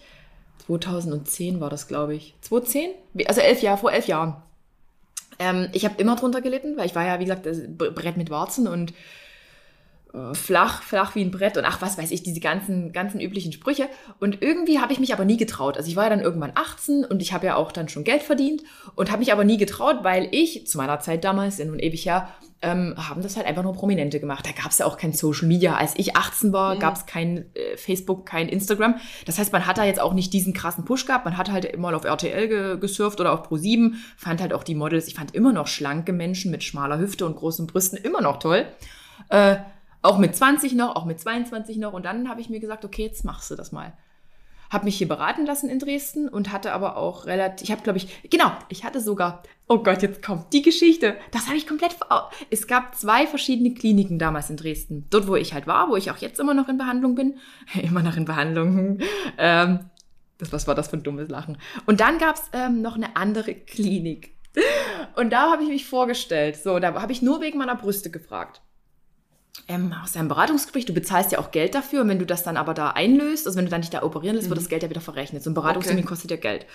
2010 war das, glaube ich. 2010? Wie- Also elf Jahre, vor elf Jahren. Ähm, ich habe immer drunter gelitten, weil ich war ja, wie gesagt, Brett mit Warzen und flach, flach wie ein Brett und ach, was weiß ich, diese ganzen, ganzen üblichen Sprüche. Und irgendwie habe ich mich aber nie getraut. Also ich war ja dann irgendwann 18 und ich habe ja auch dann schon Geld verdient und habe mich aber nie getraut, weil ich zu meiner Zeit damals, in nun ewig her, ähm, haben das halt einfach nur Prominente gemacht. Da gab es ja auch kein Social Media. Als ich 18 war, Mhm. gab es kein äh, Facebook, kein Instagram. Das heißt, man hat da jetzt auch nicht diesen krassen Push gehabt. Man hat halt immer auf RTL ge gesurft oder auf Pro7. Fand halt auch die Models, ich fand immer noch schlanke Menschen mit schmaler Hüfte und großen Brüsten immer noch toll. Äh, auch mit 20 noch, auch mit 22 noch. Und dann habe ich mir gesagt, okay, jetzt machst du das mal. Habe mich hier beraten lassen in Dresden und hatte aber auch relativ, ich habe glaube ich, genau, ich hatte sogar, oh Gott, jetzt kommt die Geschichte. Das habe ich komplett, es gab zwei verschiedene Kliniken damals in Dresden. Dort, wo ich halt war, wo ich auch jetzt immer noch in Behandlung bin. immer noch in Behandlung. Ähm, das, was war das für ein dummes Lachen? Und dann gab es ähm, noch eine andere Klinik. Und da habe ich mich vorgestellt. So, da habe ich nur wegen meiner Brüste gefragt. Ähm, aus einem Beratungsgespräch, du bezahlst ja auch Geld dafür und wenn du das dann aber da einlöst, also wenn du dann dich da operieren lässt, wird das Geld ja wieder verrechnet. So ein Beratungstermin Okay. kostet ja Geld.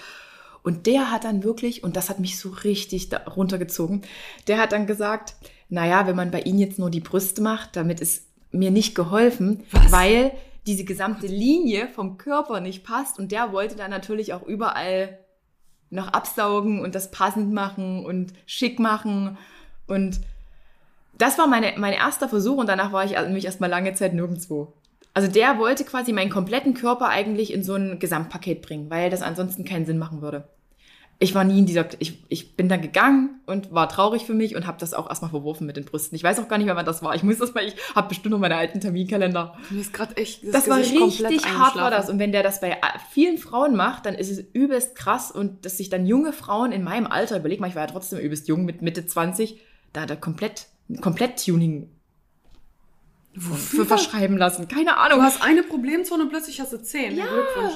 Und der hat dann wirklich, und das hat mich so richtig runtergezogen, der hat dann gesagt, naja, wenn man bei Ihnen jetzt nur die Brüste macht, damit ist mir nicht geholfen, Was? weil diese gesamte Linie vom Körper nicht passt und der wollte dann natürlich auch überall noch absaugen und das passend machen und schick machen und das war meine, mein erster Versuch und danach war ich nämlich erstmal lange Zeit nirgendwo. Also der wollte quasi meinen kompletten Körper eigentlich in so ein Gesamtpaket bringen, weil das ansonsten keinen Sinn machen würde. Ich war nie in dieser, ich, ich bin dann gegangen und war traurig für mich und habe das auch erstmal verworfen mit den Brüsten. Ich weiß auch gar nicht mehr, wann das war. Ich muss das mal, ich habe bestimmt noch meine alten Terminkalender. Mir ist gerade echt Das war Gesicht komplett richtig hart war das. Und wenn der das bei vielen Frauen macht, dann ist es übelst krass. Und dass sich dann junge Frauen in meinem Alter, überleg mal, ich war ja trotzdem übelst jung mit Mitte 20, da hat er komplett, komplett Tuning für verschreiben lassen. Keine Ahnung. Du hast eine Problemzone und plötzlich hast du zehn. Ja,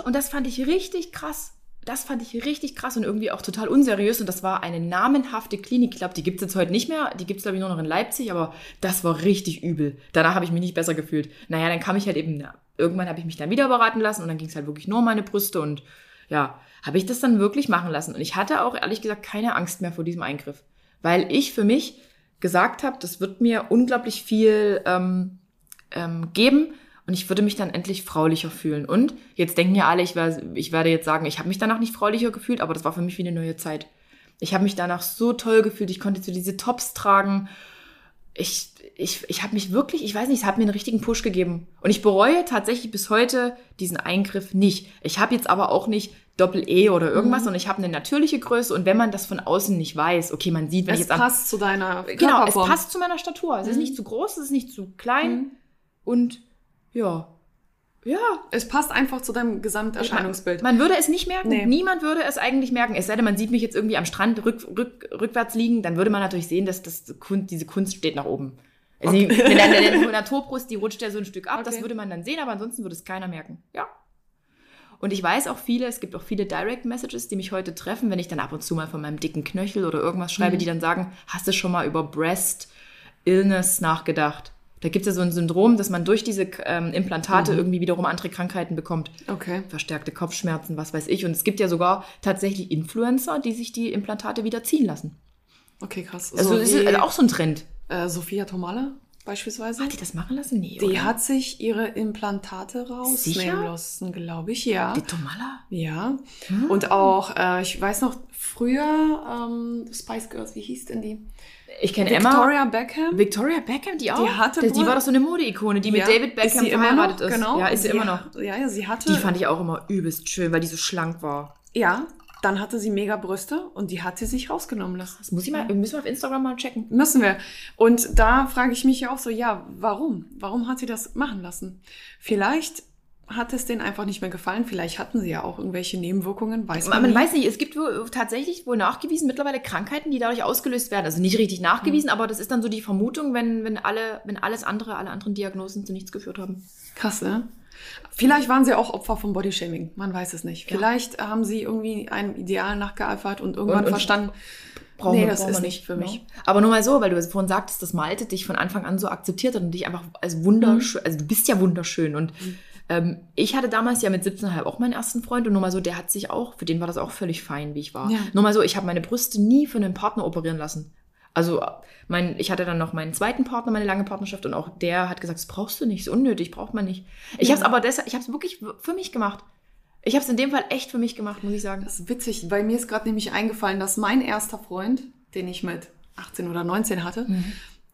und das fand ich richtig krass. Das fand ich richtig krass und irgendwie auch total unseriös. Und das war eine namenhafte Klinik. Ich glaube, die gibt es jetzt heute nicht mehr. Die gibt es, glaube ich, nur noch in Leipzig. Aber das war richtig übel. Danach habe ich mich nicht besser gefühlt. Naja, dann kam ich halt eben, na, irgendwann habe ich mich dann wieder beraten lassen. Und dann ging es halt wirklich nur um meine Brüste. Und ja, habe ich das dann wirklich machen lassen. Und ich hatte auch, ehrlich gesagt, keine Angst mehr vor diesem Eingriff. Weil ich für mich gesagt habe, das wird mir unglaublich viel ähm, ähm, geben und ich würde mich dann endlich fraulicher fühlen. Und jetzt denken ja alle, ich, wär, ich werde jetzt sagen, ich habe mich danach nicht fraulicher gefühlt, aber das war für mich wie eine neue Zeit. Ich habe mich danach so toll gefühlt, ich konnte so diese Tops tragen. Ich, ich, ich habe mich wirklich, ich weiß nicht, es hat mir einen richtigen Push gegeben. Und ich bereue tatsächlich bis heute diesen Eingriff nicht. Ich habe jetzt aber auch nicht Doppel-E oder irgendwas, sondern ich habe eine natürliche Größe. Und wenn man das von außen nicht weiß, okay, man sieht, wenn ich Es jetzt am passt zu deiner Genau, es passt zu meiner Statur. Es ist Mhm. nicht zu groß, es ist nicht zu klein. Mhm. Und ja. Ja. Es passt einfach zu deinem Gesamterscheinungsbild. Man würde es nicht merken. Nee. Niemand würde es eigentlich merken. Es sei denn, man sieht mich jetzt irgendwie am Strand rück, rück, rückwärts liegen, dann würde man natürlich sehen, dass das Kunst, diese Kunst steht nach oben. Also dann der Naturbrust, die rutscht ja so ein Stück ab, das Okay. würde man dann sehen, aber ansonsten würde es keiner merken. Ja. Und ich weiß auch viele, es gibt auch viele Direct Messages, die mich heute treffen, wenn ich dann ab und zu mal von meinem dicken Knöchel oder irgendwas schreibe, Mhm. die dann sagen, hast du schon mal über Breast Illness nachgedacht? Da gibt es ja so ein Syndrom, dass man durch diese ähm, Implantate Mhm. irgendwie wiederum andere Krankheiten bekommt. Okay. Verstärkte Kopfschmerzen, was weiß ich. Und es gibt ja sogar tatsächlich Influencer, die sich die Implantate wieder ziehen lassen. Okay, krass. Also so das ist also auch so ein Trend. äh, Sophia Tomala beispielsweise. Hat die das machen lassen? Nee, Die oder? hat sich ihre Implantate rausnehmen lassen, glaube ich, ja. Die Tomala? Ja. Hm? Und auch, äh, ich weiß noch, früher, ähm, Spice Girls, wie hieß denn die? Ich kenne Emma. Victoria Beckham. Victoria Beckham, die auch. Die hatte die, die war doch so eine Modeikone, die mit Ja. David Beckham ist sie immer verheiratet noch? ist. Genau. Ja, ist sie immer noch. Ja, ja, sie hatte. Die fand ich auch immer übelst schön, weil die so schlank war. Ja, dann hatte sie mega Brüste und die hat sie sich rausgenommen lassen. Das muss ich mal, müssen wir auf Instagram mal checken. Müssen wir. Und da frage ich mich ja auch so, ja, warum? Warum hat sie das machen lassen? Vielleicht hat es denen einfach nicht mehr gefallen. Vielleicht hatten sie ja auch irgendwelche Nebenwirkungen, weiß man, Man nie. weiß nicht, es gibt wohl tatsächlich wohl nachgewiesen mittlerweile Krankheiten, die dadurch ausgelöst werden. Also nicht richtig nachgewiesen, aber das ist dann so die Vermutung, wenn, wenn alle, wenn alles andere, alle anderen Diagnosen zu nichts geführt haben. Krass, ne? Vielleicht waren sie auch Opfer von Bodyshaming, man weiß es nicht. Ja. Vielleicht haben sie irgendwie einem Ideal nachgeeifert und irgendwann Und- und- verstanden, Brauchen nee, wir- das brauchen ist nicht für mich. ne? Aber nur mal so, weil du vorhin sagtest, dass Malte dich von Anfang an so akzeptiert hat und dich einfach als wunderschön, also du bist ja wunderschön und ähm, ich hatte damals ja mit 17,5 auch meinen ersten Freund und nur mal so, der hat sich auch, für den war das auch völlig fein, wie ich war. Ja. Nur mal so, ich habe meine Brüste nie von einem Partner operieren lassen. Also mein, ich hatte dann noch meinen zweiten Partner, meine lange Partnerschaft und auch der hat gesagt, das brauchst du nicht, ist unnötig, braucht man nicht. Ich Ja. habe es aber deshalb, ich habe es wirklich für mich gemacht. Ich habe es in dem Fall echt für mich gemacht, muss ich sagen. Das ist witzig. Bei mir ist gerade nämlich eingefallen, dass mein erster Freund, den ich mit 18 oder 19 hatte,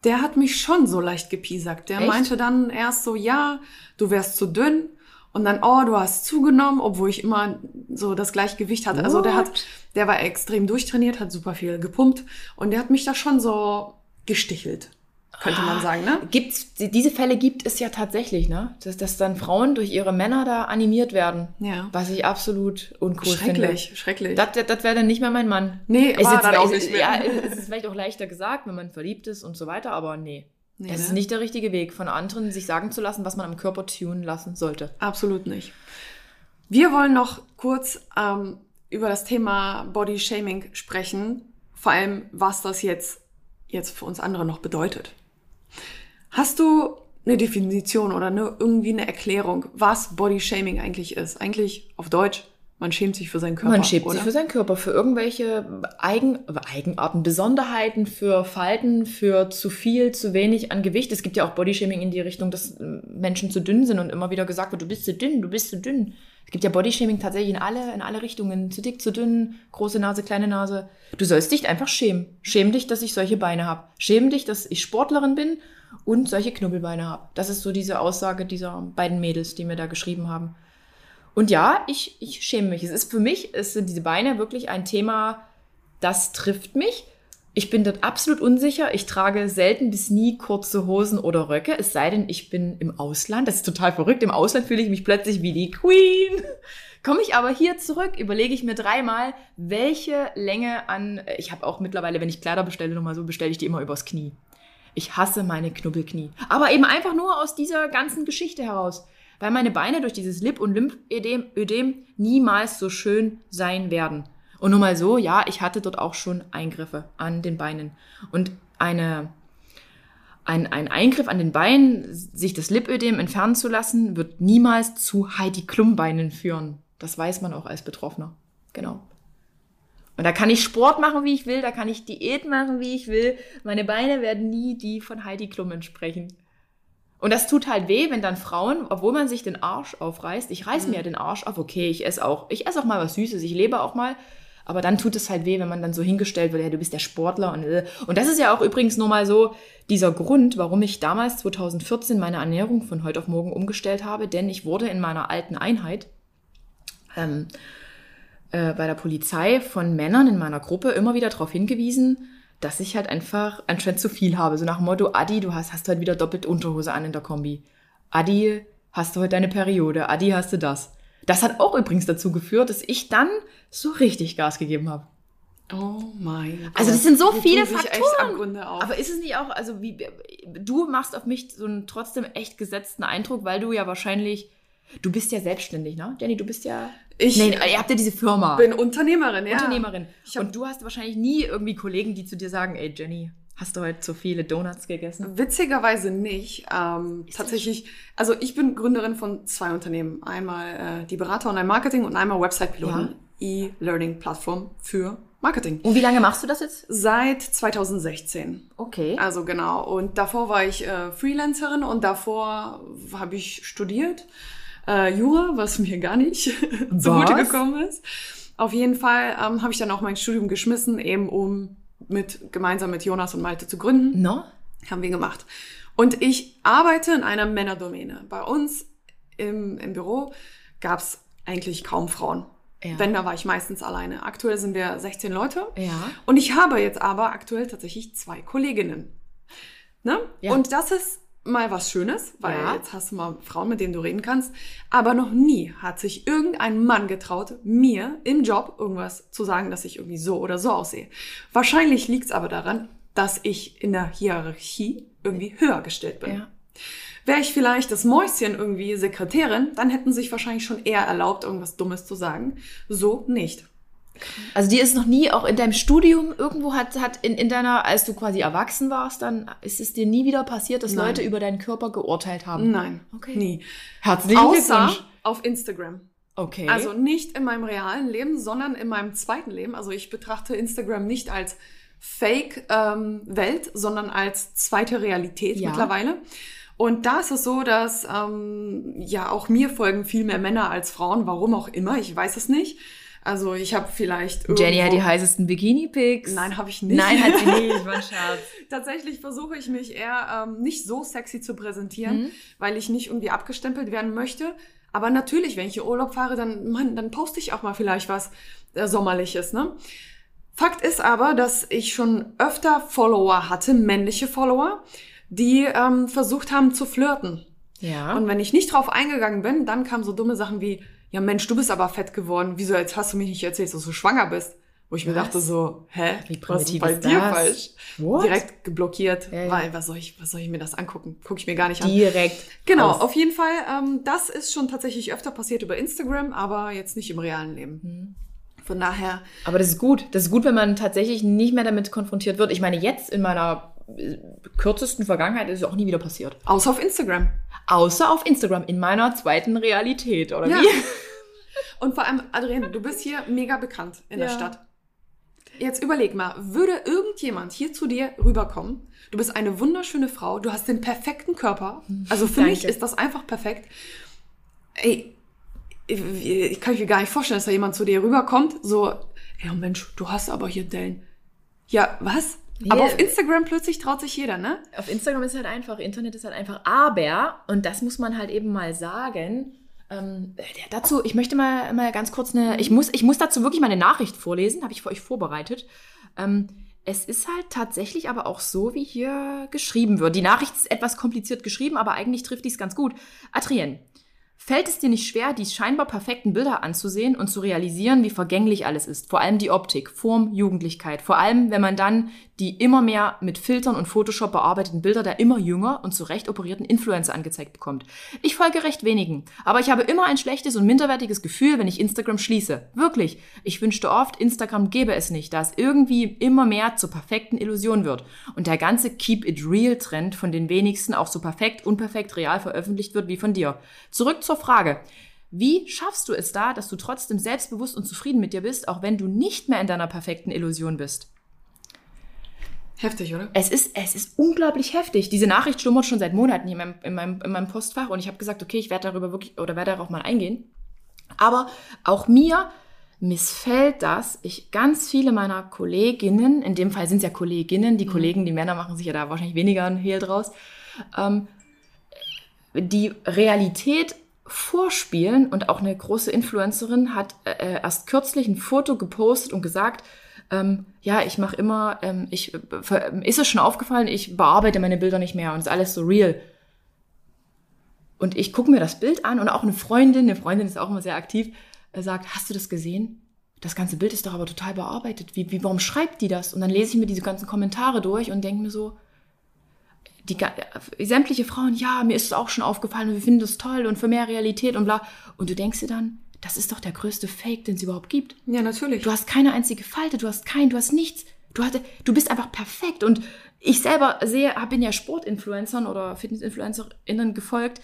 der hat mich schon so leicht gepiesackt. Der Echt? meinte dann erst so, ja, du wärst zu dünn. Und dann, oh, du hast zugenommen, obwohl ich immer so das gleiche Gewicht hatte. Also der hat, What? der war extrem durchtrainiert, hat super viel gepumpt und der hat mich da schon so gestichelt, könnte man sagen, ne? Gibt's, die- diese Fälle gibt es ja tatsächlich, ne? Dass, dass dann Frauen durch ihre Männer da animiert werden. Ja. Was ich absolut uncool finde. Schrecklich, schrecklich. Das, das, wäre dann nicht mehr mein Mann. Nee, Ist war jetzt- dann auch ist- nicht mehr. Ja, es ist vielleicht auch leichter gesagt, wenn man verliebt ist und so weiter, aber nee. Nee, das ne? ist nicht der richtige Weg, von anderen sich sagen zu lassen, was man am Körper tun lassen sollte. Absolut nicht. Wir wollen noch kurz ähm, über das Thema Body Shaming sprechen, vor allem was das jetzt, jetzt für uns andere noch bedeutet. Hast du eine Definition oder eine, irgendwie eine Erklärung, was Body Shaming eigentlich ist? Eigentlich auf Deutsch, man schämt sich für seinen Körper. Man schämt oder? sich für seinen Körper, für irgendwelche Eigen, Eigenarten, Besonderheiten, für Falten, für zu viel, zu wenig an Gewicht. Es gibt ja auch Bodyshaming in die Richtung, dass äh, Menschen zu dünn sind und immer wieder gesagt wird, du bist zu dünn, du bist zu dünn. Es gibt ja Bodyshaming tatsächlich in alle, in alle Richtungen. Zu dick, zu dünn, große Nase, kleine Nase. Du sollst dich einfach schämen. Schäm dich, dass ich solche Beine habe. Schäm dich, dass ich Sportlerin bin und solche Knubbelbeine habe. Das ist so diese Aussage dieser beiden Mädels, die mir da geschrieben haben. Und ja, ich, ich schäme mich. Es ist für mich, es sind diese Beine wirklich ein Thema, das trifft mich. Ich bin dort absolut unsicher. Ich trage selten bis nie kurze Hosen oder Röcke, es sei denn, ich bin im Ausland. Das ist total verrückt. Im Ausland fühle ich mich plötzlich wie die Queen. Komme ich aber hier zurück, überlege ich mir dreimal, welche Länge an. Ich habe auch mittlerweile, wenn ich Kleider bestelle, nochmal so, bestelle ich die immer übers Knie. Ich hasse meine Knubbelknie. Aber eben einfach nur aus dieser ganzen Geschichte heraus. Weil meine Beine durch dieses Lip- und Lymphödem Ödem niemals so schön sein werden. Und nur mal so, ja, ich hatte dort auch schon Eingriffe an den Beinen. Und eine, ein, ein Eingriff an den Beinen, sich das Lipödem entfernen zu lassen, wird niemals zu Heidi Klum-Beinen führen. Das weiß man auch als Betroffener. Genau. Und da kann ich Sport machen, wie ich will, da kann ich Diät machen, wie ich will. Meine Beine werden nie die von Heidi Klum entsprechen. Und das tut halt weh, wenn dann Frauen, obwohl man sich den Arsch aufreißt, ich reiß mir ja den Arsch auf, okay, ich esse auch, ich esse auch mal was Süßes, ich lebe auch mal, aber dann tut es halt weh, wenn man dann so hingestellt wird, ja, du bist der Sportler und, äh. und das ist ja auch übrigens nur mal so dieser Grund, warum ich damals 2014 meine Ernährung von heute auf morgen umgestellt habe, denn ich wurde in meiner alten Einheit ähm, äh, bei der Polizei von Männern in meiner Gruppe immer wieder darauf hingewiesen, dass ich halt einfach anscheinend zu viel habe. So nach dem Motto, Adi, du hast, hast heute wieder doppelt Unterhose an in der Kombi. Adi, hast du heute deine Periode? Adi, hast du das? Das hat auch übrigens dazu geführt, dass ich dann so richtig Gas gegeben habe. Oh mein Gott. Also das sind so viele Faktoren. Aber ist es nicht auch, also wie, du machst auf mich so einen trotzdem echt gesetzten Eindruck, weil du ja wahrscheinlich, du bist ja selbstständig, ne? Jenny, du bist ja, ich nee, ihr habt ja diese Firma. bin Unternehmerin, ja. Unternehmerin. Und du hast wahrscheinlich nie irgendwie Kollegen, die zu dir sagen, ey Jenny, hast du heute zu viele Donuts gegessen? Witzigerweise nicht. Ähm, Ist das tatsächlich, also ich bin Gründerin von zwei Unternehmen. Einmal äh, die Berater Online-Marketing und einmal Website-Piloten, E-Learning-Plattform für Marketing. Und wie lange machst du das jetzt? Seit 2016. Okay. Also genau. Und davor war ich äh, Freelancerin und davor habe ich studiert. Äh, Jura, was mir gar nicht zugute gekommen ist. Auf jeden Fall ähm, habe ich dann auch mein Studium geschmissen, eben um mit gemeinsam mit Jonas und Malte zu gründen. No? Haben wir gemacht. Und ich arbeite in einer Männerdomäne. Bei uns im, im Büro gab es eigentlich kaum Frauen. Ja. Wenn, da war ich meistens alleine. Aktuell sind wir 16 Leute. Ja. Und ich habe jetzt aber aktuell tatsächlich zwei Kolleginnen. Ne? Ja. Und das ist mal was Schönes, weil Ja. jetzt hast du mal Frauen, mit denen du reden kannst. Aber noch nie hat sich irgendein Mann getraut, mir im Job irgendwas zu sagen, dass ich irgendwie so oder so aussehe. Wahrscheinlich liegt es aber daran, dass ich in der Hierarchie irgendwie höher gestellt bin. Ja. Wäre ich vielleicht das Mäuschen irgendwie Sekretärin, dann hätten sich wahrscheinlich schon eher erlaubt, irgendwas Dummes zu sagen. So nicht. Also dir ist noch nie auch in deinem Studium irgendwo hat, hat in, in deiner, als du quasi erwachsen warst, dann ist es dir nie wieder passiert, dass Nein. Leute über deinen Körper geurteilt haben. Nein, Okay. nie. Herzlichen Außer Glückwunsch. auf Instagram. Okay. Also nicht in meinem realen Leben, sondern in meinem zweiten Leben. Also ich betrachte Instagram nicht als Fake-Welt, sondern als zweite Realität Ja. mittlerweile. Und da ist es so, dass ähm, ja auch mir folgen viel mehr Männer als Frauen, warum auch immer, ich weiß es nicht. Also ich habe vielleicht Jenny hat irgendwo- die heißesten Bikini-Pics. Nein, habe ich nicht. Nein, hat sie nicht, war ein Scherz. Tatsächlich versuche ich mich eher ähm, nicht so sexy zu präsentieren, Mhm. weil ich nicht irgendwie abgestempelt werden möchte. Aber natürlich, wenn ich in Urlaub fahre, dann, Mann, dann poste ich auch mal vielleicht was äh, Sommerliches. Ne? Fakt ist aber, dass ich schon öfter Follower hatte, männliche Follower, die ähm, versucht haben zu flirten. Ja. Und wenn ich nicht drauf eingegangen bin, dann kamen so dumme Sachen wie, ja Mensch, du bist aber fett geworden. Wieso jetzt hast du mich nicht erzählt, dass du schwanger bist? Wo ich mir Was? dachte so, hä? Wie was ist bei dir das? falsch? What? Direkt geblockiert, Ja, ja. weil was soll ich, was soll ich mir das angucken? Gucke ich mir gar nicht an. Direkt. Genau, raus. auf jeden Fall. Ähm, das ist schon tatsächlich öfter passiert über Instagram, aber jetzt nicht im realen Leben. Mhm. Von daher, Aber das ist gut. Das ist gut, wenn man tatsächlich nicht mehr damit konfrontiert wird. Ich meine, jetzt in meiner kürzesten Vergangenheit ist es auch nie wieder passiert. außer auf Instagram. Außer auf Instagram, in meiner zweiten Realität, oder Ja. wie? Und vor allem, Adrienne, du bist hier mega bekannt in der Ja. Stadt. Jetzt überleg mal, würde irgendjemand hier zu dir rüberkommen? Du bist eine wunderschöne Frau, du hast den perfekten Körper. Also für mich Danke. ist das einfach perfekt. Ey, ich, ich kann mir gar nicht vorstellen, dass da jemand zu dir rüberkommt, so, ja Mensch, du hast aber hier Dellen. Ja, was? Aber auf Instagram plötzlich traut sich jeder, ne? Auf Instagram ist halt einfach, Internet ist halt einfach. Aber, und das muss man halt eben mal sagen, ähm, dazu, ich möchte mal, mal ganz kurz eine, ich muss, ich muss dazu wirklich mal eine Nachricht vorlesen, habe ich für euch vorbereitet. Ähm, es ist halt tatsächlich aber auch so, wie hier geschrieben wird. Die Nachricht ist etwas kompliziert geschrieben, aber eigentlich trifft dies ganz gut. Adrien, Fällt es dir nicht schwer, die scheinbar perfekten Bilder anzusehen und zu realisieren, wie vergänglich alles ist? Vor allem die Optik, Form, Jugendlichkeit. Vor allem, wenn man dann die immer mehr mit Filtern und Photoshop bearbeiteten Bilder der immer jünger und zurecht operierten Influencer angezeigt bekommt. Ich folge recht wenigen, aber ich habe immer ein schlechtes und minderwertiges Gefühl, wenn ich Instagram schließe. Wirklich. Ich wünschte oft, Instagram gäbe es nicht, da es irgendwie immer mehr zur perfekten Illusion wird. Und der ganze Keep It Real Trend von den wenigsten auch so perfekt, unperfekt, real veröffentlicht wird wie von dir. Zurück zur Frage. Wie schaffst du es da, dass du trotzdem selbstbewusst und zufrieden mit dir bist, auch wenn du nicht mehr in deiner perfekten Illusion bist? Heftig, oder? Es ist, es ist unglaublich heftig. Diese Nachricht schlummert schon seit Monaten in meinem, in meinem, in meinem Postfach und ich habe gesagt, okay, ich werde darüber wirklich oder werde darauf mal eingehen. Aber auch mir missfällt das. Ich ganz viele meiner Kolleginnen, in dem Fall sind es ja Kolleginnen, die Kollegen, die Männer machen sich ja da wahrscheinlich weniger ein Hehl draus, ähm, die Realität vorspielen und auch eine große Influencerin hat äh, erst kürzlich ein Foto gepostet und gesagt, ähm, ja, ich mache immer, ähm, ich, äh, ver- ist es schon aufgefallen, ich bearbeite meine Bilder nicht mehr und es ist alles so real. Und ich gucke mir das Bild an und auch eine Freundin, eine Freundin ist auch immer sehr aktiv, äh, sagt, hast du das gesehen? Das ganze Bild ist doch aber total bearbeitet. Wie, wie, warum schreibt die das? Und dann lese ich mir diese ganzen Kommentare durch und denke mir so, die äh, sämtliche Frauen, ja, mir ist es auch schon aufgefallen und wir finden das toll und für mehr Realität und bla. Und du denkst dir dann, das ist doch der größte Fake, den es überhaupt gibt. Ja, natürlich. Du hast keine einzige Falte, du hast kein, du hast nichts. Du, hatte, du bist einfach perfekt. Und ich selber sehe, bin ja Sportinfluencern oder Fitnessinfluencerinnen gefolgt.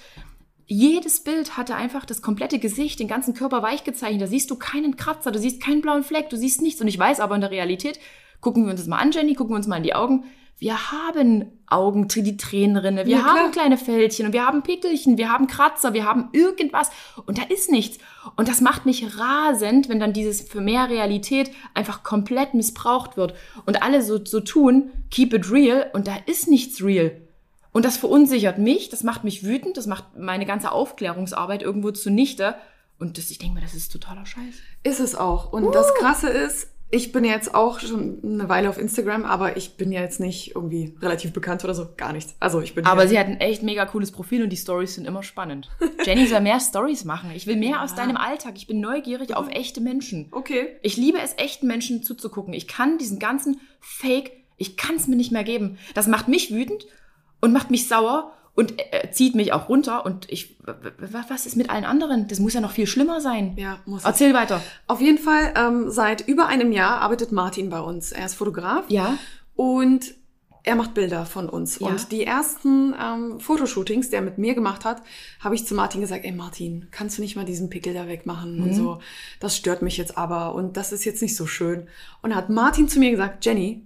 Jedes Bild hatte einfach das komplette Gesicht, den ganzen Körper weich gezeichnet. Da siehst du keinen Kratzer, du siehst keinen blauen Fleck, du siehst nichts. Und ich weiß aber in der Realität, gucken wir uns das mal an, Jenny, gucken wir uns mal in die Augen. Wir haben Augen, die Tränenrinne, wir Ja, haben kleine Fältchen und wir haben Pickelchen, wir haben Kratzer, wir haben irgendwas und da ist nichts. Und das macht mich rasend, wenn dann dieses für mehr Realität einfach komplett missbraucht wird und alle so, so tun, keep it real und da ist nichts real. Und das verunsichert mich, das macht mich wütend, das macht meine ganze Aufklärungsarbeit irgendwo zunichte. Und das, ich denke mir, das ist totaler Scheiß. Ist es auch. Und das Krasse ist, ich bin jetzt auch schon eine Weile auf Instagram, aber ich bin ja jetzt nicht irgendwie relativ bekannt oder so. Gar nichts. Also ich bin. Aber ja, sie hat ein echt mega cooles Profil und die Stories sind immer spannend. Jenny soll mehr Stories machen. Ich will mehr aus deinem Alltag. Ich bin neugierig auf echte Menschen. Okay. Ich liebe es, echten Menschen zuzugucken. Ich kann diesen ganzen Fake, ich kann es mir nicht mehr geben. Das macht mich wütend und macht mich sauer und äh, zieht mich auch runter. Und ich, was ist mit allen anderen? Das muss ja noch viel schlimmer sein. Ja, muss es. Erzähl weiter. Auf jeden Fall, ähm, seit über einem Jahr arbeitet Martin bei uns. Er ist Fotograf. Ja. Und er macht Bilder von uns. Ja. Und die ersten ähm, Fotoshootings, die er mit mir gemacht hat, habe ich zu Martin gesagt, ey Martin, kannst du nicht mal diesen Pickel da wegmachen Mhm. und so. Das stört mich jetzt aber und das ist jetzt nicht so schön. Und hat Martin zu mir gesagt, Jenny,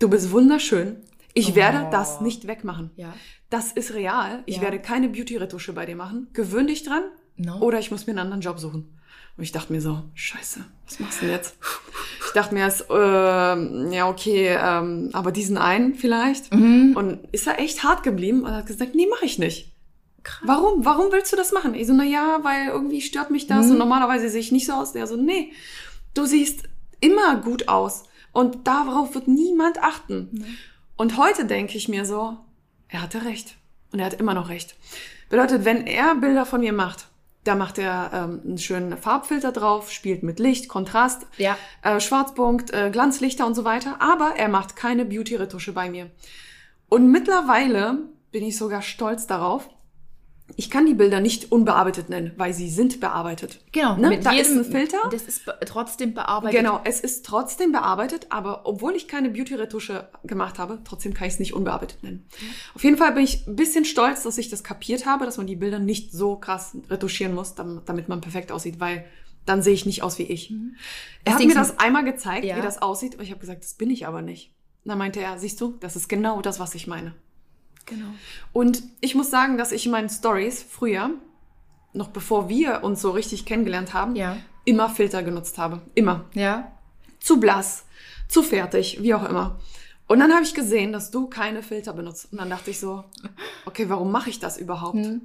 du bist wunderschön. Ich Oh. werde das nicht wegmachen. Ja. Das ist real. Ich Ja. werde keine Beauty-Retusche bei dir machen. Gewöhn dich dran. No. Oder ich muss mir einen anderen Job suchen. Und ich dachte mir so, scheiße, was machst du denn jetzt? Ich dachte mir jetzt, ähm, ja, okay, ähm, aber diesen einen vielleicht. Mhm. Und ist er echt hart geblieben und hat gesagt, nee, mache ich nicht. Krass. Warum? Warum willst du das machen? Ich so, na ja, weil irgendwie stört mich das Mhm. und normalerweise sehe ich nicht so aus. Der so, nee, du siehst immer gut aus und darauf wird niemand achten. Und heute denke ich mir so, er hatte recht und er hat immer noch recht. Bedeutet, wenn er Bilder von mir macht, da macht er ähm, einen schönen Farbfilter drauf, spielt mit Licht, Kontrast, Ja. äh, Schwarzpunkt, äh, Glanzlichter und so weiter, aber er macht keine Beauty-Retusche bei mir. Und mittlerweile bin ich sogar stolz darauf. Ich kann die Bilder nicht unbearbeitet nennen, weil sie sind bearbeitet. Genau. Ne? Da ist ein Filter. Das ist be trotzdem bearbeitet. Genau, es ist trotzdem bearbeitet, aber obwohl ich keine Beauty-Retusche gemacht habe, trotzdem kann ich es nicht unbearbeitet nennen. Auf jeden Fall bin ich ein bisschen stolz, dass ich das kapiert habe, dass man die Bilder nicht so krass retuschieren muss, dam- damit man perfekt aussieht, weil dann sehe ich nicht aus wie ich. Er hat Mhm. Deswegen mir das einmal gezeigt, Ja. wie das aussieht, und ich habe gesagt, das bin ich aber nicht. Dann meinte er, siehst du, das ist genau das, was ich meine. Genau. Und ich muss sagen, dass ich in meinen Stories früher, noch bevor wir uns so richtig kennengelernt haben, Ja. immer Filter genutzt habe. Immer Ja. zu blass, zu fertig, wie auch immer. Und dann habe ich gesehen, dass du keine Filter benutzt. Und dann dachte ich so, okay, warum mache ich das überhaupt? Hm.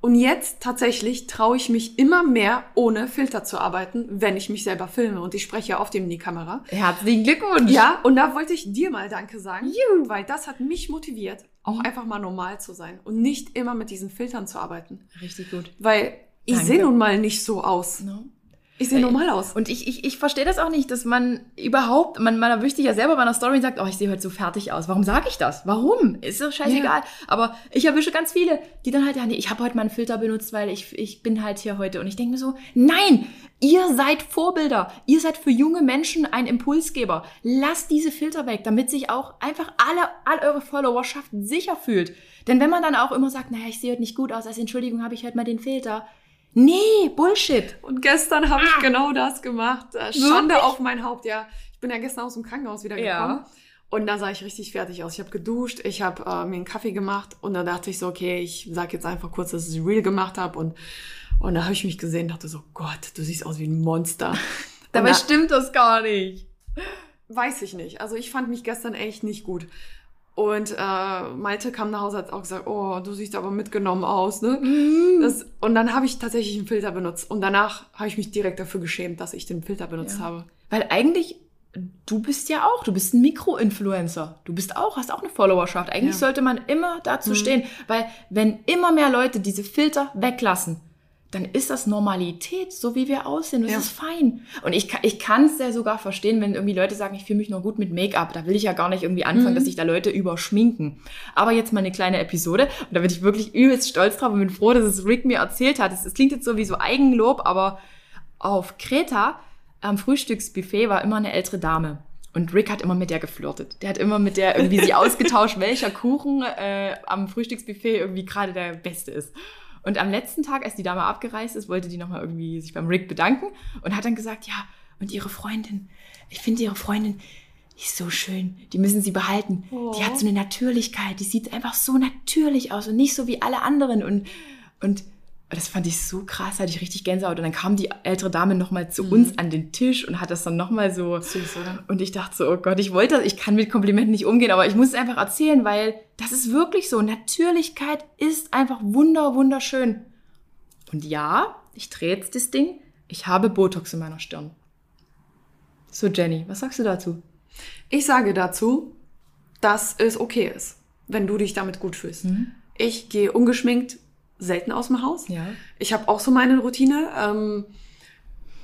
Und jetzt tatsächlich traue ich mich immer mehr, ohne Filter zu arbeiten, wenn ich mich selber filme. Und ich spreche ja oft in die Kamera. Herzlichen Glückwunsch. Ja, und da wollte ich dir mal Danke sagen, Juhu. weil das hat mich motiviert, auch Mhm. einfach mal normal zu sein und nicht immer mit diesen Filtern zu arbeiten. Richtig gut. Weil ich sehe nun mal nicht so aus. No. Ich sehe normal aus. Und ich, ich, ich verstehe das auch nicht, dass man überhaupt, man, man erwischt sich ja selber bei einer Story und sagt, oh, ich sehe heute so fertig aus. Warum sage ich das? Warum? Ist doch scheißegal. Aber ich erwische ganz viele, die dann halt, ja, nee, ich habe heute mal einen Filter benutzt, weil ich, ich bin halt hier heute. Und ich denke mir so, nein, ihr seid Vorbilder. Ihr seid für junge Menschen ein Impulsgeber. Lasst diese Filter weg, damit sich auch einfach alle, all eure Followerschaft sicher fühlt. Denn wenn man dann auch immer sagt, naja, ich sehe heute nicht gut aus, als Entschuldigung habe ich heute mal den Filter. Nee, Bullshit. Und gestern habe ich genau das gemacht. Äh, Schande Wirklich? auf mein Haupt, ja. Ich bin ja gestern aus dem Krankenhaus wieder Ja. gekommen. Und da sah ich richtig fertig aus. Ich habe geduscht, ich habe äh, mir einen Kaffee gemacht und da dachte ich so, okay, ich sag jetzt einfach kurz, dass ich Real gemacht habe. Und, und da habe ich mich gesehen dachte so, Gott, du siehst aus wie ein Monster. Dabei Und da- stimmt das gar nicht. Weiß ich nicht. Also ich fand mich gestern echt nicht gut. Und äh, Malte kam nach Hause hat auch gesagt, oh, du siehst aber mitgenommen aus, ne? Das, und dann habe ich tatsächlich einen Filter benutzt. Und danach habe ich mich direkt dafür geschämt, dass ich den Filter benutzt Ja. habe. Weil eigentlich, du bist ja auch, du bist ein Mikro-Influencer. Du bist auch, hast auch eine Followerschaft. Eigentlich Ja. sollte man immer dazu Mhm. stehen, weil wenn immer mehr Leute diese Filter weglassen, dann ist das Normalität, so wie wir aussehen. Das Ja. ist fein. Und ich, kann- ich kann es ja sogar verstehen, wenn irgendwie Leute sagen, ich fühle mich nur gut mit Make-up. Da will ich ja gar nicht irgendwie anfangen, Mhm. dass sich da Leute überschminken. Aber jetzt mal eine kleine Episode. Und da bin ich wirklich übelst stolz drauf und bin froh, dass es Rick mir erzählt hat. Es es klingt jetzt so wie so Eigenlob, aber auf Kreta am Frühstücksbuffet war immer eine ältere Dame. Und Rick hat immer mit der geflirtet. Der hat immer mit der irgendwie sich ausgetauscht, welcher Kuchen äh, am Frühstücksbuffet irgendwie gerade der beste ist. Und am letzten Tag, als die Dame abgereist ist, wollte die nochmal irgendwie sich beim Rick bedanken und hat dann gesagt, ja, und ihre Freundin, ich finde ihre Freundin, die ist so schön, die müssen sie behalten. Die Oh. hat so eine Natürlichkeit, die sieht einfach so natürlich aus und nicht so wie alle anderen. Und, und das fand ich so krass, hatte ich richtig Gänsehaut. Und dann kam die ältere Dame nochmal zu Mhm. uns an den Tisch und hat das dann nochmal so. Süß, oder? Und ich dachte so, oh Gott, ich wollte das, ich kann mit Komplimenten nicht umgehen, aber ich muss es einfach erzählen, weil das ist wirklich so. Natürlichkeit ist einfach wunder, wunderschön. Und ja, ich drehe jetzt das Ding, ich habe Botox in meiner Stirn. So, Jenny, was sagst du dazu? Ich sage dazu, dass es okay ist, wenn du dich damit gut fühlst. Ich gehe ungeschminkt selten aus dem Haus. Ja. Ich habe auch so meine Routine. Ähm,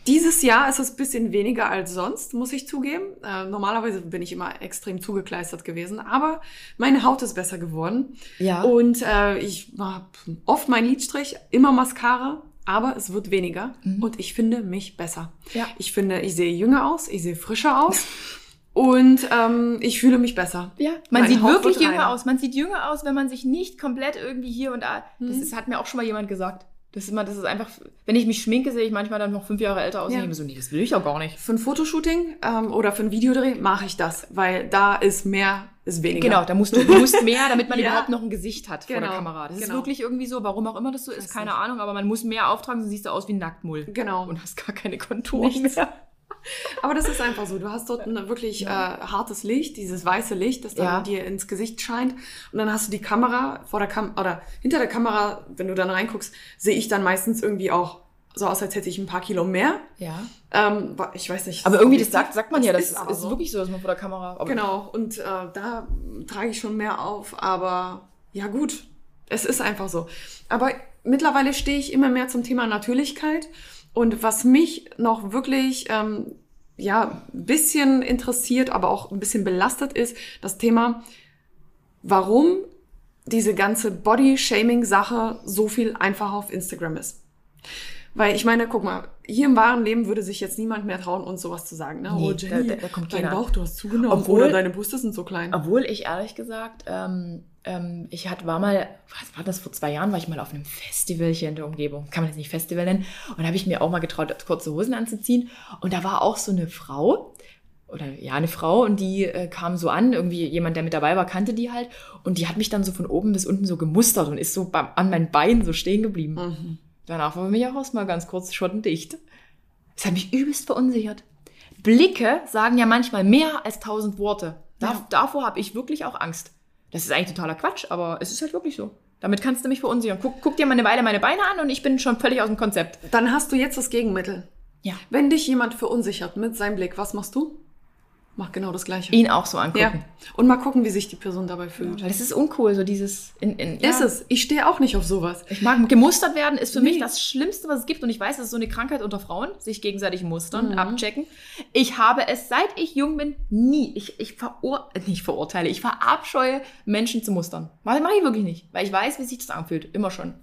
dieses Jahr ist es ein bisschen weniger als sonst, muss ich zugeben. Äh, normalerweise bin ich immer extrem zugekleistert gewesen, aber meine Haut ist besser geworden. Ja. Und äh, ich habe oft meinen Lidstrich, immer Mascara, aber es wird weniger und ich finde mich besser. Ja. Ich finde, ich sehe jünger aus, ich sehe frischer aus und ähm, ich fühle mich besser. Ja, man Meine sieht Haut wirklich jünger reiner. aus. Man sieht jünger aus, wenn man sich nicht komplett irgendwie hier und da. Das Mhm. ist, hat mir auch schon mal jemand gesagt. Das ist immer, das ist einfach, wenn ich mich schminke, sehe ich manchmal dann noch fünf Jahre älter aus. Ja. Und ich mir so, nee, das will ich auch gar nicht. Für ein Fotoshooting ähm, oder für ein Videodreh mache ich das, weil da ist mehr, ist weniger. Genau, da musst du, du musst mehr, damit man Ja. überhaupt noch ein Gesicht hat vor der Genau, Kamera. Das ist genau. wirklich irgendwie so, warum auch immer das so ist, Weiß keine nicht. Ahnung, aber man muss mehr auftragen, sonst siehst du aus wie ein Nacktmull. Genau. Und hast gar keine Konturen Nichts. mehr. Aber das ist einfach so. Du hast dort ein wirklich äh, hartes Licht, dieses weiße Licht, das dann Ja. dir ins Gesicht scheint. Und dann hast du die Kamera vor der Kam oder hinter der Kamera, wenn du dann reinguckst, sehe ich dann meistens irgendwie auch so aus, als hätte ich ein paar Kilo mehr. Ja. Ähm, ich weiß nicht. Aber irgendwie, das sagt, sagt man ja, das ist ist, so. wirklich so, dass man vor der Kamera. Genau. Und äh, da trage ich schon mehr auf. Aber ja gut, es ist einfach so. Aber mittlerweile stehe ich immer mehr zum Thema Natürlichkeit. Und was mich noch wirklich ähm, ja ein bisschen interessiert, aber auch ein bisschen belastet ist, das Thema, warum diese ganze Body-Shaming-Sache so viel einfacher auf Instagram ist. Weil ich meine, guck mal, hier im wahren Leben würde sich jetzt niemand mehr trauen, uns sowas zu sagen. Ne? Nee, oh, Jenny, da- da- da kommt dein. Bauch, du hast zugenommen. Obwohl- oder deine Brüste sind so klein. Obwohl ich ehrlich gesagt, ähm, ich hatte, war mal, was war das, vor zwei Jahren war ich mal auf einem Festival hier in der Umgebung. Kann man jetzt nicht Festival nennen. Und da habe ich mir auch mal getraut, kurze Hosen anzuziehen. Und da war auch so eine Frau, oder ja, eine Frau, und die äh, kam so an, irgendwie jemand, der mit dabei war, kannte die halt. Und die hat mich dann so von oben bis unten so gemustert und ist so beim, an meinen Beinen so stehen geblieben. Mhm. Danach war für mich auch erstmal ganz kurz schottendicht. Das hat mich übelst verunsichert. Blicke sagen ja manchmal mehr als tausend Worte. Da, Ja. Davor habe ich wirklich auch Angst. Das ist eigentlich totaler Quatsch, aber es ist halt wirklich so. Damit kannst du mich verunsichern. Guck, guck dir mal eine Weile meine Beine an und ich bin schon völlig aus dem Konzept. Dann hast du jetzt das Gegenmittel. Ja. Wenn dich jemand verunsichert mit seinem Blick, was machst du? Mach genau das Gleiche. Ihn auch so ja. angucken. Und mal gucken, wie sich die Person dabei fühlt. Weil das ist uncool, so dieses. In, in, ja. Ist es. Ich stehe auch nicht auf sowas. Ich mag gemustert werden, ist für mich Nee. das Schlimmste, was es gibt. Und ich weiß, das ist so eine Krankheit unter Frauen, sich gegenseitig mustern, Mhm. abchecken. Ich habe es, seit ich jung bin, nie, ich, ich verur nicht verurteile, ich verabscheue, Menschen zu mustern. Mach, mach ich wirklich nicht, weil ich weiß, wie sich das anfühlt. Immer schon.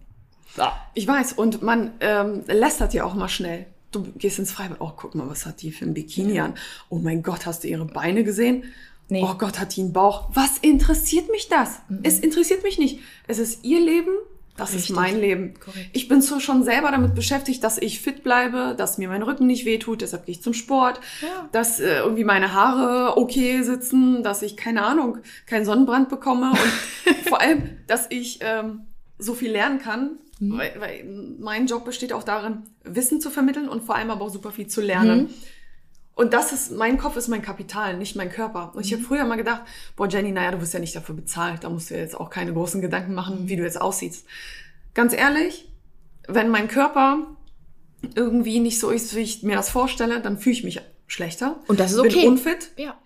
So. Ich weiß. Und man ähm, lästert ja auch mal schnell. Du gehst ins Freibad. Oh, guck mal, was hat die für ein Bikini an? Oh mein Gott, hast du ihre Beine gesehen? Nee. Oh Gott, hat die einen Bauch? Was interessiert mich das? Es interessiert mich nicht. Es ist ihr Leben. Das Richtig. ist mein Leben. Korrekt. Ich bin so schon selber damit beschäftigt, dass ich fit bleibe, dass mir mein Rücken nicht wehtut, deshalb gehe ich zum Sport, Ja. dass äh, irgendwie meine Haare okay sitzen, dass ich, keine Ahnung, keinen Sonnenbrand bekomme und vor allem, dass ich ähm, so viel lernen kann, Mhm. weil, weil mein Job besteht auch darin, Wissen zu vermitteln und vor allem aber auch super viel zu lernen. Mhm. Und das ist, mein Kopf ist mein Kapital, nicht mein Körper. Und ich Mhm. habe früher mal gedacht, boah Jenny, naja, du wirst ja nicht dafür bezahlt, da musst du ja jetzt auch keine großen Gedanken machen, wie du jetzt aussiehst. Ganz ehrlich, wenn mein Körper irgendwie nicht so ist, wie ich mir das vorstelle, dann fühle ich mich schlechter. Und das ist Bin okay. unfit. Ja.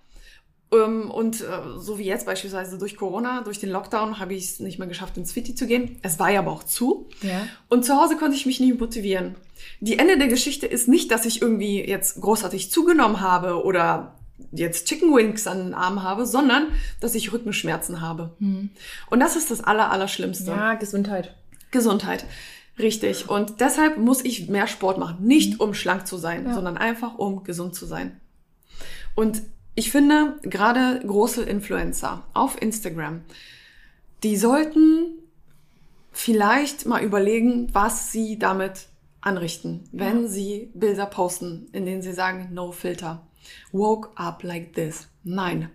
Ähm, und äh, so wie jetzt beispielsweise durch Corona, durch den Lockdown, habe ich es nicht mehr geschafft, ins Fitti zu gehen. Es war ja aber auch zu. Ja. Und zu Hause konnte ich mich nicht motivieren. Die Ende der Geschichte ist nicht, dass ich irgendwie jetzt großartig zugenommen habe oder jetzt Chicken Wings an den Arm habe, sondern dass ich Rückenschmerzen habe. Und das ist das aller, Allerschlimmste. Ja, Gesundheit. Gesundheit. Richtig. Und deshalb muss ich mehr Sport machen. Nicht um schlank zu sein, Ja. sondern einfach um gesund zu sein. Und ich finde, gerade große Influencer auf Instagram, die sollten vielleicht mal überlegen, was sie damit anrichten, wenn sie Bilder posten, in denen sie sagen, no filter. Woke up like this. Nein.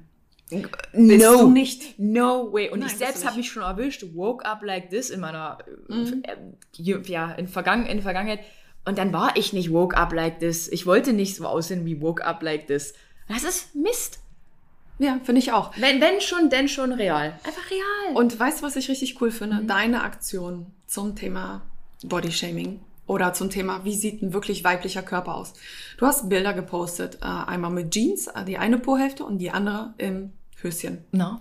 Bist du nicht. No way. Und Nein, ich selbst habe mich schon erwischt, woke up like this in meiner, äh, Mhm. äh, ja, in, Vergangen, in Vergangenheit. Und dann war ich nicht woke up like this. Ich wollte nicht so aussehen wie woke up like this. Das ist Mist. Ja, finde ich auch. Wenn, wenn schon, denn schon real. Einfach real. Und weißt du, was ich richtig cool finde? Deine Aktion zum Thema Bodyshaming Oder zum Thema, wie sieht ein wirklich weiblicher Körper aus? Du hast Bilder gepostet, äh, einmal mit Jeans, äh, die eine Po-Hälfte und die andere im Höschen. Na?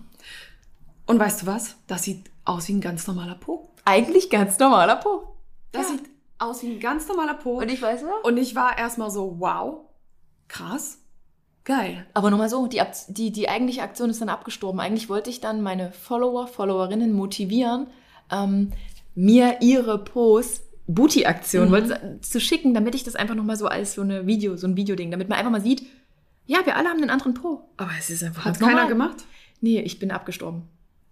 Und weißt du was? Das sieht aus wie ein ganz normaler Po. Eigentlich ganz normaler Po. Das Ja. sieht aus wie ein ganz normaler Po. Und ich weiß ja. Und ich war erstmal so, wow, krass, geil. Aber nochmal so, die, die, die eigentliche Aktion ist dann abgestorben. Eigentlich wollte ich dann meine Follower, Followerinnen motivieren, ähm, mir ihre Posts, Booty-Aktion, Mhm. wollte zu schicken, damit ich das einfach nochmal so als so eine Video, so ein Videoding, damit man einfach mal sieht, ja, wir alle haben einen anderen Po. Aber es ist einfach Hat keiner normal. gemacht? Nee, ich bin abgestorben.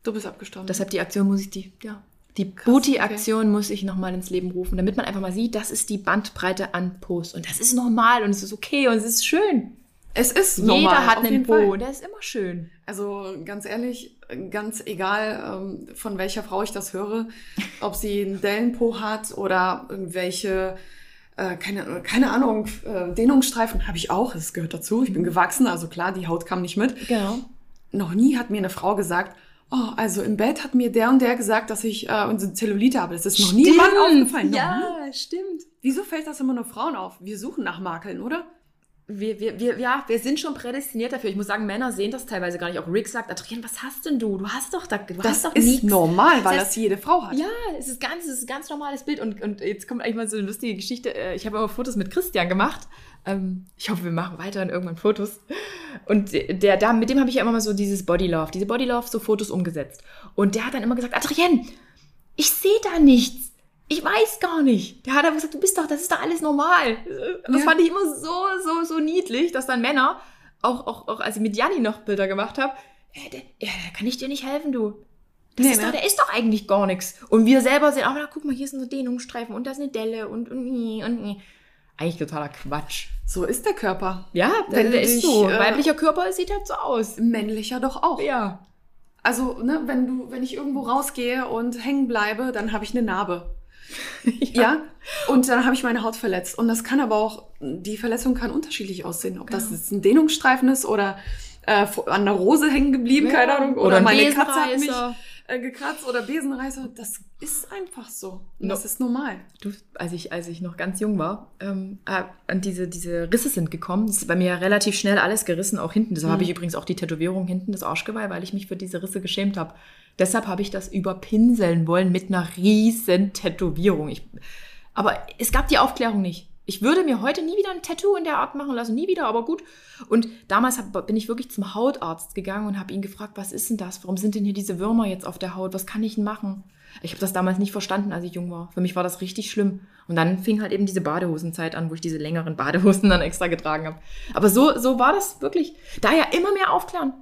Du bist abgestorben. Deshalb die Aktion muss ich die, ja. Die Booty-Aktion muss ich nochmal ins Leben rufen, damit man einfach mal sieht, das ist die Bandbreite an Posts. Und das ist normal und es ist okay und es ist schön. Es ist normal, Jeder hat auf einen Po der ist immer schön. Also ganz ehrlich, ganz egal, ähm, von welcher Frau ich das höre, ob sie einen Dellenpo hat oder irgendwelche, äh, keine, keine Ahnung, äh, Dehnungsstreifen habe ich auch, das gehört dazu. Ich bin gewachsen, also klar, die Haut kam nicht mit. Genau. Noch nie hat mir eine Frau gesagt, oh, also im Bett hat mir der und der gesagt, dass ich äh, unsere Zellulite habe. Das ist noch nie jemand aufgefallen. Noch nie. Ja, stimmt. Wieso fällt das immer nur Frauen auf? Wir suchen nach Makeln, oder? Wir, wir, wir, ja, wir sind schon prädestiniert dafür. Ich muss sagen, Männer sehen das teilweise gar nicht. Auch Rick sagt, Adrian, was hast denn du? Du hast doch da, du Das hast doch ist nichts. normal, weil Das heißt- das jede Frau hat. Ja, es ist ganz, es ist ein ganz normales Bild. Und, und jetzt kommt eigentlich mal so eine lustige Geschichte. Äh, Ich habe immer Fotos mit Christian gemacht. Ähm, Ich hoffe, wir machen weiterhin irgendwann Fotos. Und der, da, mit dem habe ich ja immer mal so dieses Body Love, diese Body Love, so Fotos umgesetzt. Und der hat dann immer gesagt, Adrienne, ich sehe da nichts. Ich weiß gar nicht. Der hat aber gesagt, du bist doch, das ist doch alles normal. Das Ja. fand ich immer so, so, so niedlich, dass dann Männer, auch, auch, auch als ich mit Janni noch Bilder gemacht habe, ja, der, ja, da kann ich dir nicht helfen, du. Das Nee, ist ne? doch, der ist doch eigentlich gar nichts. Und wir selber sehen, aber da guck mal, hier ist ein Dehnungsstreifen und da ist eine Delle und und und, und. Eigentlich totaler Quatsch. So ist der Körper. Ja, der, der ist so. äh, Weiblicher Körper sieht halt so aus. Männlicher doch auch. Ja. Also, ne, wenn du, wenn ich irgendwo rausgehe und hängen bleibe, dann habe ich eine Narbe. Ja. Und dann habe ich meine Haut verletzt. Und das kann aber auch, die Verletzung kann unterschiedlich aussehen. Ob das Genau. jetzt ein Dehnungsstreifen ist oder äh, an der Rose hängen geblieben, keine Ahnung. Oder, ein meine Katze hat mich äh, gekratzt oder Besenreißer. Das ist einfach so. No. das ist normal. Du, als ich, als ich noch ganz jung war, ähm, äh, und diese, diese Risse sind gekommen. Das ist bei mir relativ schnell alles gerissen, auch hinten. Deshalb Mhm. habe ich übrigens auch die Tätowierung hinten, das Arschgeweih, weil ich mich für diese Risse geschämt habe. Deshalb habe ich das überpinseln wollen mit einer riesen Tätowierung. Ich, aber es gab die Aufklärung nicht. Ich würde mir heute nie wieder ein Tattoo in der Art machen lassen, nie wieder, aber gut. Und damals hab, bin ich wirklich zum Hautarzt gegangen und habe ihn gefragt, was ist denn das? Warum sind denn hier diese Würmer jetzt auf der Haut? Was kann ich denn machen? Ich habe das damals nicht verstanden, als ich jung war. Für mich war das richtig schlimm. Und dann fing halt eben diese Badehosenzeit an, wo ich diese längeren Badehosen dann extra getragen habe. Aber so, so war das wirklich. Daher immer mehr aufklären.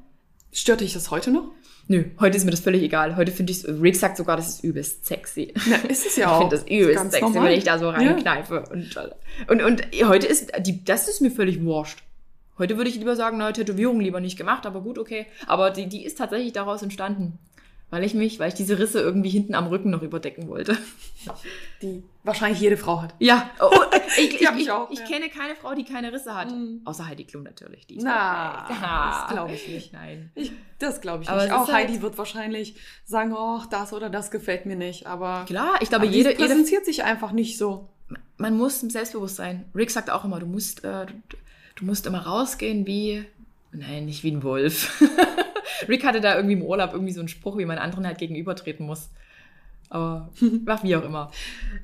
Stört dich das heute noch? Nö, heute ist mir das völlig egal. Heute finde ich Rick sagt sogar, das ist übelst sexy. Na, ist es ja Ich auch. finde das übelst Ganz sexy, normal. wenn ich da so Ja. reinkneife. Und, und, und heute ist, die, das ist mir völlig wurscht. Heute würde ich lieber sagen, neue Tätowierung lieber nicht gemacht, aber gut, okay. Aber die, die ist tatsächlich daraus entstanden. Weil ich mich, weil ich diese Risse irgendwie hinten am Rücken noch überdecken wollte. Die wahrscheinlich jede Frau hat. Ja, oh, ich, ich, Ja, ich, ich auch, ich ja. kenne keine Frau, die keine Risse hat. Mhm. Außer Heidi Klum natürlich. Die ist Na, perfekt. das glaube ich nicht. Nein. Ich, das glaube ich Aber nicht. Auch halt- Heidi wird wahrscheinlich sagen, oh, das oder das gefällt mir nicht. Aber, Klar, ich glaube, jede, die jede, präsentiert sich einfach nicht so. man muss selbstbewusst sein. Rick sagt auch immer, du musst, äh, du, du musst immer rausgehen wie, nein, nicht wie ein Wolf. Rick hatte da irgendwie im Urlaub irgendwie so einen Spruch, wie man anderen halt gegenübertreten muss. Aber, ach, wie auch immer.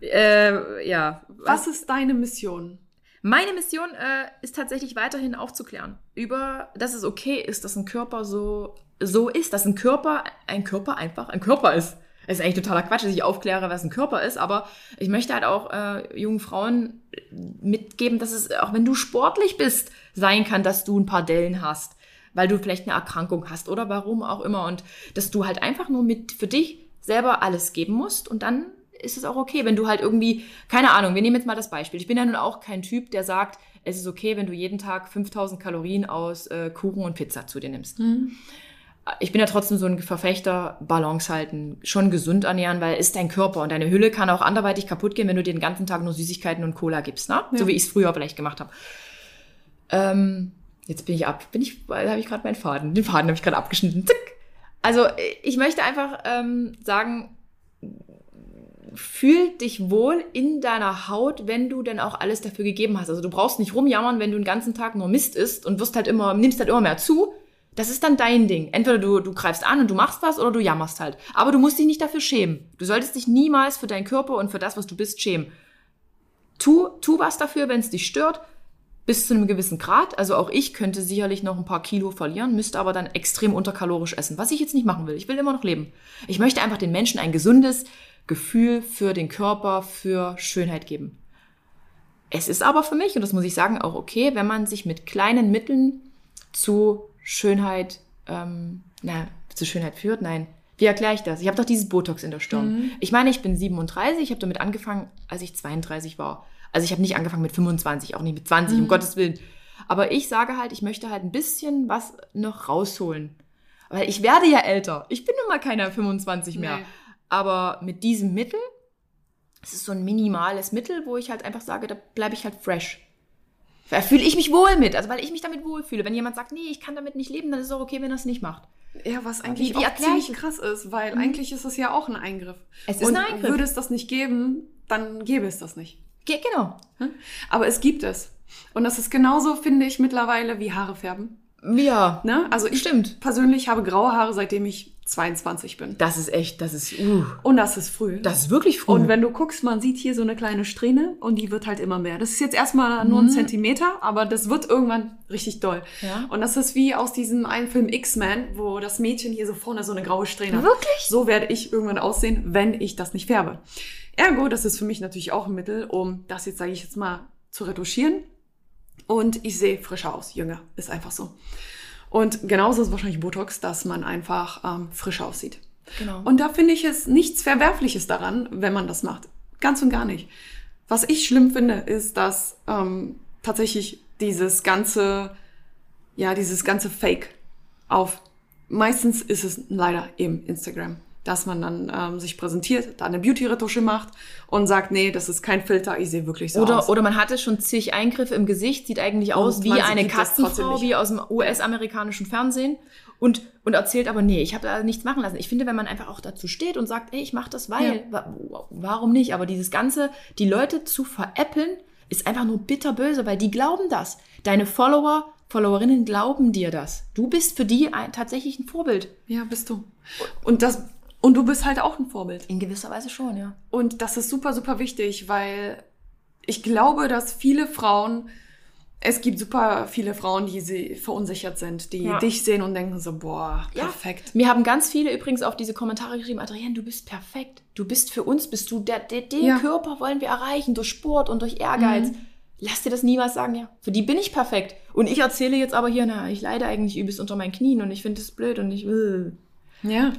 Äh, ja. Was ist deine Mission? Meine Mission äh, ist tatsächlich weiterhin aufzuklären über, dass es okay ist, dass ein Körper so, so ist, dass ein Körper, ein Körper einfach ein Körper ist. Es ist eigentlich totaler Quatsch, dass ich aufkläre, was ein Körper ist, aber ich möchte halt auch äh, jungen Frauen mitgeben, dass es, auch wenn du sportlich bist, sein kann, dass du ein paar Dellen hast, weil du vielleicht eine Erkrankung hast oder warum auch immer und dass du halt einfach nur mit für dich selber alles geben musst und dann ist es auch okay, wenn du halt irgendwie, keine Ahnung, wir nehmen jetzt mal das Beispiel. Ich bin ja nun auch kein Typ, der sagt, es ist okay, wenn du jeden Tag 5000 Kalorien aus äh, Kuchen und Pizza zu dir nimmst. Ich bin ja trotzdem so ein Verfechter, Balance halten, schon gesund ernähren, weil ist dein Körper und deine Hülle kann auch anderweitig kaputt gehen, wenn du dir den ganzen Tag nur Süßigkeiten und Cola gibst, ne? So Ja. wie ich es früher vielleicht gemacht habe. Ähm, jetzt bin ich ab, bin ich, habe ich gerade meinen Faden, den Faden habe ich gerade abgeschnitten. Zick. Also ich möchte einfach ähm, sagen, fühl dich wohl in deiner Haut, wenn du denn auch alles dafür gegeben hast. Also du brauchst nicht rumjammern, wenn du den ganzen Tag nur Mist isst und wirst halt immer, nimmst halt immer mehr zu. Das ist dann dein Ding. Entweder du, du greifst an und du machst was oder du jammerst halt. Aber du musst dich nicht dafür schämen. Du solltest dich niemals für deinen Körper und für das, was du bist, schämen. Tu, tu was dafür, wenn es dich stört, bis zu einem gewissen Grad. Also auch ich könnte sicherlich noch ein paar Kilo verlieren, müsste aber dann extrem unterkalorisch essen, was ich jetzt nicht machen will. Ich will immer noch leben. Ich möchte einfach den Menschen ein gesundes Gefühl für den Körper, für Schönheit geben. Es ist aber für mich, und das muss ich sagen, auch okay, wenn man sich mit kleinen Mitteln zu Schönheit, ähm, na, zu Schönheit führt. Nein, wie erkläre ich das? Ich habe doch dieses Botox in der Stirn. Mhm. Ich meine, ich bin 37, ich habe damit angefangen, als ich 32 war. Also ich habe nicht angefangen mit 25, auch nicht mit 20, mhm. um Gottes Willen. Aber ich sage halt, ich möchte halt ein bisschen was noch rausholen. Weil ich werde ja älter. Ich bin nun mal keiner 25 mehr. Nee. Aber mit diesem Mittel, es ist so ein minimales Mittel, wo ich halt einfach sage, da bleibe ich halt fresh. Da fühle ich mich wohl mit, also weil ich mich damit wohlfühle. Wenn jemand sagt, nee, ich kann damit nicht leben, dann ist es auch okay, wenn er es nicht macht. Ja, was eigentlich wie, wie auch ziemlich krass ist, weil mhm. eigentlich ist es ja auch ein Eingriff. Es ist Und ein Eingriff. würde es das nicht geben, dann gäbe es das nicht. Ge genau. Hm? Aber es gibt es. Und das ist genauso, finde ich, mittlerweile wie Haare färben. Ja. Ne? Also ich Stimmt. persönlich habe graue Haare, seitdem ich 22 bin. Das ist echt, das ist. Uh. Und das ist früh. Das ist wirklich früh. Und wenn du guckst, man sieht hier so eine kleine Strähne und die wird halt immer mehr. Das ist jetzt erstmal nur ein mhm. Zentimeter, aber das wird irgendwann richtig doll. Ja. Und das ist wie aus diesem einen Film X-Men, wo das Mädchen hier so vorne so eine graue Strähne hat. Wirklich? So werde ich irgendwann aussehen, wenn ich das nicht färbe. Ergo, das ist für mich natürlich auch ein Mittel, um das jetzt, sage ich jetzt mal, zu retuschieren. Und ich sehe frischer aus, jünger. Ist einfach so. Und genauso ist wahrscheinlich Botox, dass man einfach ähm, frisch aussieht. Genau. Und da finde ich es nichts Verwerfliches daran, wenn man das macht. Ganz und gar nicht. Was ich schlimm finde, ist, dass ähm, tatsächlich dieses ganze, ja, dieses ganze Fake auf, meistens ist es leider eben Instagram dass man dann ähm, sich präsentiert, da eine Beauty-Retusche macht und sagt, nee, das ist kein Filter, ich sehe wirklich so oder, aus. Oder man hatte schon zig Eingriffe im Gesicht, sieht eigentlich aus wie eine Katzenfrau, wie aus dem US-amerikanischen Fernsehen und, und erzählt aber, nee, ich habe da nichts machen lassen. Ich finde, wenn man einfach auch dazu steht und sagt, ey, ich mache das, weil, ja. wa warum nicht? Aber dieses Ganze, die Leute zu veräppeln, ist einfach nur bitterböse, weil die glauben das. Deine Follower Followerinnen glauben dir das. Du bist für die ein, tatsächlich ein Vorbild. Ja, bist du. Und das und du bist halt auch ein Vorbild. In gewisser Weise schon, ja. Und das ist super, super wichtig, weil ich glaube, dass viele Frauen, es gibt super viele Frauen, die sie verunsichert sind, die ja. dich sehen und denken so, boah, perfekt. Ja. Mir haben ganz viele übrigens auf diese Kommentare geschrieben, Adrienne, du bist perfekt. Du bist für uns, bist du, der, der den ja. Körper wollen wir erreichen, durch Sport und durch Ehrgeiz. Mhm. Lass dir das niemals sagen, ja. Für die bin ich perfekt. Und ich erzähle jetzt aber hier, na, ich leide eigentlich übelst unter meinen Knien und ich finde es blöd und ich will. Ja.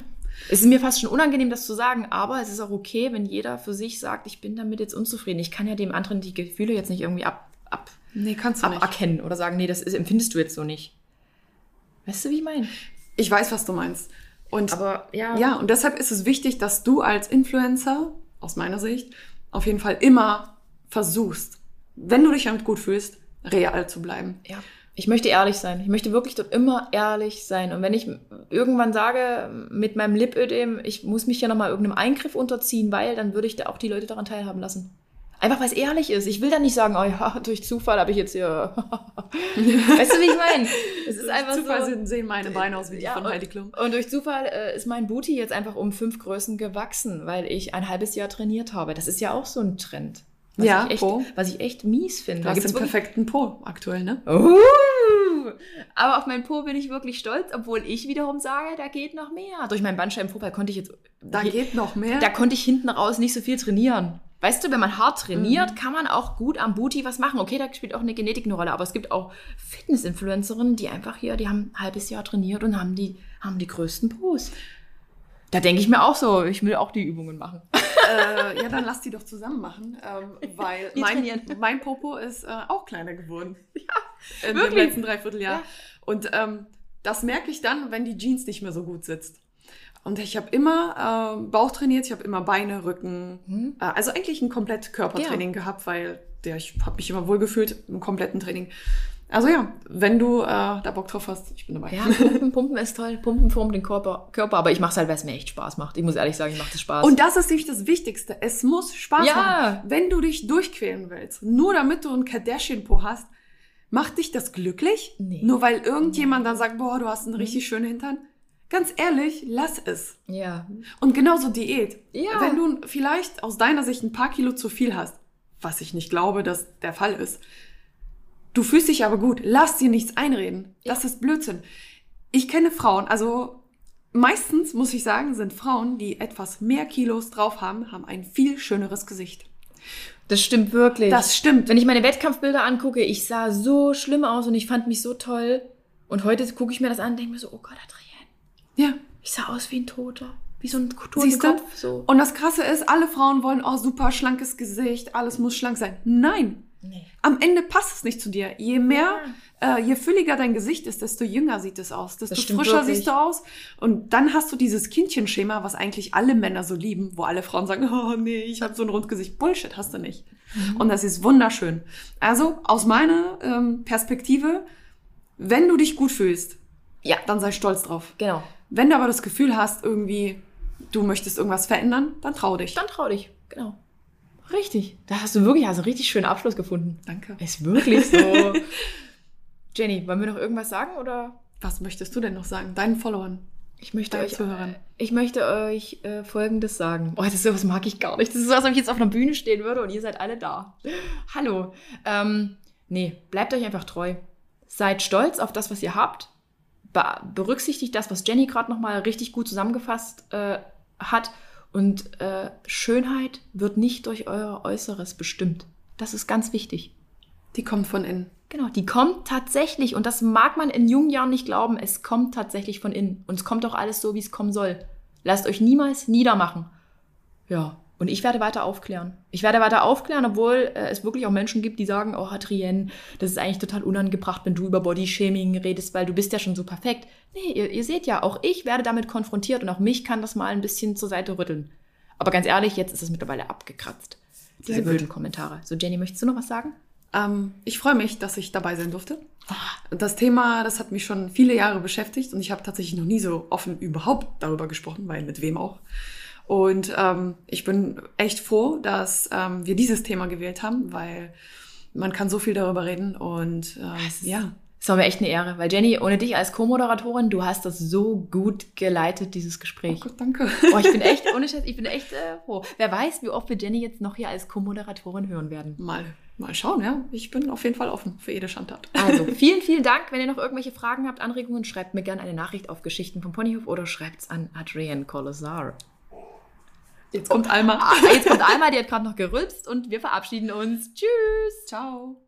Es ist mir fast schon unangenehm, das zu sagen, aber es ist auch okay, wenn jeder für sich sagt, ich bin damit jetzt unzufrieden. Ich kann ja dem anderen die Gefühle jetzt nicht irgendwie ab, ab, nee, kannst du aberkennen oder sagen, nee, das ist, empfindest du jetzt so nicht. Weißt du, wie ich meine? Ich weiß, was du meinst. Und aber ja. Ja, und deshalb ist es wichtig, dass du als Influencer, aus meiner Sicht, auf jeden Fall immer versuchst, wenn du dich damit gut fühlst, real zu bleiben. Ja. Ich möchte ehrlich sein. Ich möchte wirklich dort immer ehrlich sein. Und wenn ich irgendwann sage, mit meinem Lipödem, ich muss mich ja nochmal irgendeinem Eingriff unterziehen, weil, dann würde ich da auch die Leute daran teilhaben lassen. Einfach weil es ehrlich ist. Ich will dann nicht sagen, oh ja, durch Zufall habe ich jetzt hier. weißt du, wie ich meine? Es ist einfach Zufall so, sehen meine Beine aus wie die ja, von Heidi Klum. Und durch Zufall äh, ist mein Booty jetzt einfach um fünf Größen gewachsen, weil ich ein halbes Jahr trainiert habe. Das ist ja auch so ein Trend. Was ja, ich echt, Po. Was ich echt mies finde. Du hast den perfekten Po aktuell, ne? Uh, aber auf meinen Po bin ich wirklich stolz, obwohl ich wiederum sage, da geht noch mehr. Durch meinen Bandscheibenvorfall konnte ich jetzt... Da je, geht noch mehr? Da konnte ich hinten raus nicht so viel trainieren. Weißt du, wenn man hart trainiert, mhm. kann man auch gut am Booty was machen. Okay, da spielt auch eine Genetik eine Rolle, aber es gibt auch Fitness-Influencerinnen, die einfach hier, die haben ein halbes Jahr trainiert und haben die, haben die größten Pos. Da denke ich mir auch so, ich will auch die Übungen machen. äh, ja, dann lass die doch zusammen machen, ähm, weil mein, mein, Popo ist äh, auch kleiner geworden. Ja, in wirklich? dem letzten Dreivierteljahr. Ja. Und ähm, das merke ich dann, wenn die Jeans nicht mehr so gut sitzt. Und ich habe immer äh, Bauch trainiert, ich habe immer Beine, Rücken, mhm. also eigentlich ein komplett Körpertraining ja. gehabt, weil der, ich habe mich immer wohl gefühlt im kompletten Training. Also ja, wenn du äh, da Bock drauf hast, ich bin dabei. Ja, Pumpen, Pumpen ist toll. Pumpen formt den Körper, Körper aber ich mache es halt, weil es mir echt Spaß macht. Ich muss ehrlich sagen, ich mache das Spaß. Und das ist nämlich das Wichtigste. Es muss Spaß Ja. machen. Wenn du dich durchquälen willst, nur damit du einen Kardashian-Po hast, macht dich das glücklich? Nee. Nur weil irgendjemand dann sagt, boah, du hast einen richtig schönen Hintern? Ganz ehrlich, lass es. ja. Und genauso Diät. Ja. Wenn du vielleicht aus deiner Sicht ein paar Kilo zu viel hast, was ich nicht glaube, dass der Fall ist, du fühlst dich aber gut, lass dir nichts einreden. Das ist Blödsinn. Ich kenne Frauen, also meistens muss ich sagen, sind Frauen, die etwas mehr Kilos drauf haben, haben ein viel schöneres Gesicht. Das stimmt wirklich. Das stimmt. Wenn ich meine Wettkampfbilder angucke, ich sah so schlimm aus und ich fand mich so toll. Und heute gucke ich mir das an und denke mir so, oh Gott, Adrienne, Ja. ich sah aus wie ein Toter. Wie so ein Siehst du? Totenkopf. So. Und das Krasse ist, alle Frauen wollen, oh, super schlankes Gesicht, alles muss schlank sein. Nein. Nee. Am Ende passt es nicht zu dir. Je mehr, äh, je fülliger dein Gesicht ist, desto jünger sieht es aus, desto frischer wirklich. siehst du aus. Und dann hast du dieses Kindchenschema, was eigentlich alle Männer so lieben, wo alle Frauen sagen, oh nee, ich habe so ein Rundgesicht. Bullshit hast du nicht. Mhm. Und das ist wunderschön. Also aus meiner ähm, Perspektive, wenn du dich gut fühlst, Ja, dann sei stolz drauf. genau. Wenn du aber das Gefühl hast, irgendwie, du möchtest irgendwas verändern, dann trau dich. Dann trau dich. Genau. Richtig. Da hast du wirklich hast einen richtig schönen Abschluss gefunden. Danke. Ist wirklich so. Jenny, wollen wir noch irgendwas sagen oder? Was möchtest du denn noch sagen? Deinen Followern, Ich möchte euch, Zuhörern. ich möchte euch äh, Folgendes sagen. Oh, das ist sowas mag ich gar nicht. Das ist so, als ob ich jetzt auf einer Bühne stehen würde und ihr seid alle da. Hallo. Ähm, nee, bleibt euch einfach treu. Seid stolz auf das, was ihr habt. Be berücksichtigt das, was Jenny gerade nochmal richtig gut zusammengefasst äh, hat. Und äh, Schönheit wird nicht durch euer Äußeres bestimmt. Das ist ganz wichtig. Die kommt von innen. Genau, die kommt tatsächlich, und das mag man in jungen Jahren nicht glauben, es kommt tatsächlich von innen. Und es kommt auch alles so, wie es kommen soll. Lasst euch niemals niedermachen. Ja, und ich werde weiter aufklären. Ich werde weiter aufklären, obwohl äh, es wirklich auch Menschen gibt, die sagen, oh, Adrienne, das ist eigentlich total unangebracht, wenn du über Bodyshaming redest, weil du bist ja schon so perfekt. Nee, ihr, ihr seht ja, auch ich werde damit konfrontiert und auch mich kann das mal ein bisschen zur Seite rütteln. Aber ganz ehrlich, jetzt ist es mittlerweile abgekratzt. Diese blöden Kommentare. So, Jenny, möchtest du noch was sagen? Ähm, ich freue mich, dass ich dabei sein durfte. Das Thema, das hat mich schon viele Jahre beschäftigt und ich habe tatsächlich noch nie so offen überhaupt darüber gesprochen, weil mit wem auch. Und ähm, ich bin echt froh, dass ähm, wir dieses Thema gewählt haben, weil man kann so viel darüber reden und ähm, Es ist- ja, Es war mir echt eine Ehre, weil Jenny, ohne dich als Co-Moderatorin, du hast das so gut geleitet, dieses Gespräch. Gut, danke. Oh, ich bin echt, ohne Scheiß, ich bin echt äh, froh. Wer weiß, wie oft wir Jenny jetzt noch hier als Co-Moderatorin hören werden. Mal, mal schauen, ja. Ich bin auf jeden Fall offen für jede Schandtat. Also, vielen, vielen Dank. Wenn ihr noch irgendwelche Fragen habt, Anregungen, schreibt mir gerne eine Nachricht auf Geschichten vom Ponyhof oder schreibt's an Adrienne Colosar. Jetzt kommt Alma. Ah, jetzt kommt Alma, die hat gerade noch gerülpst und wir verabschieden uns. Tschüss. Ciao.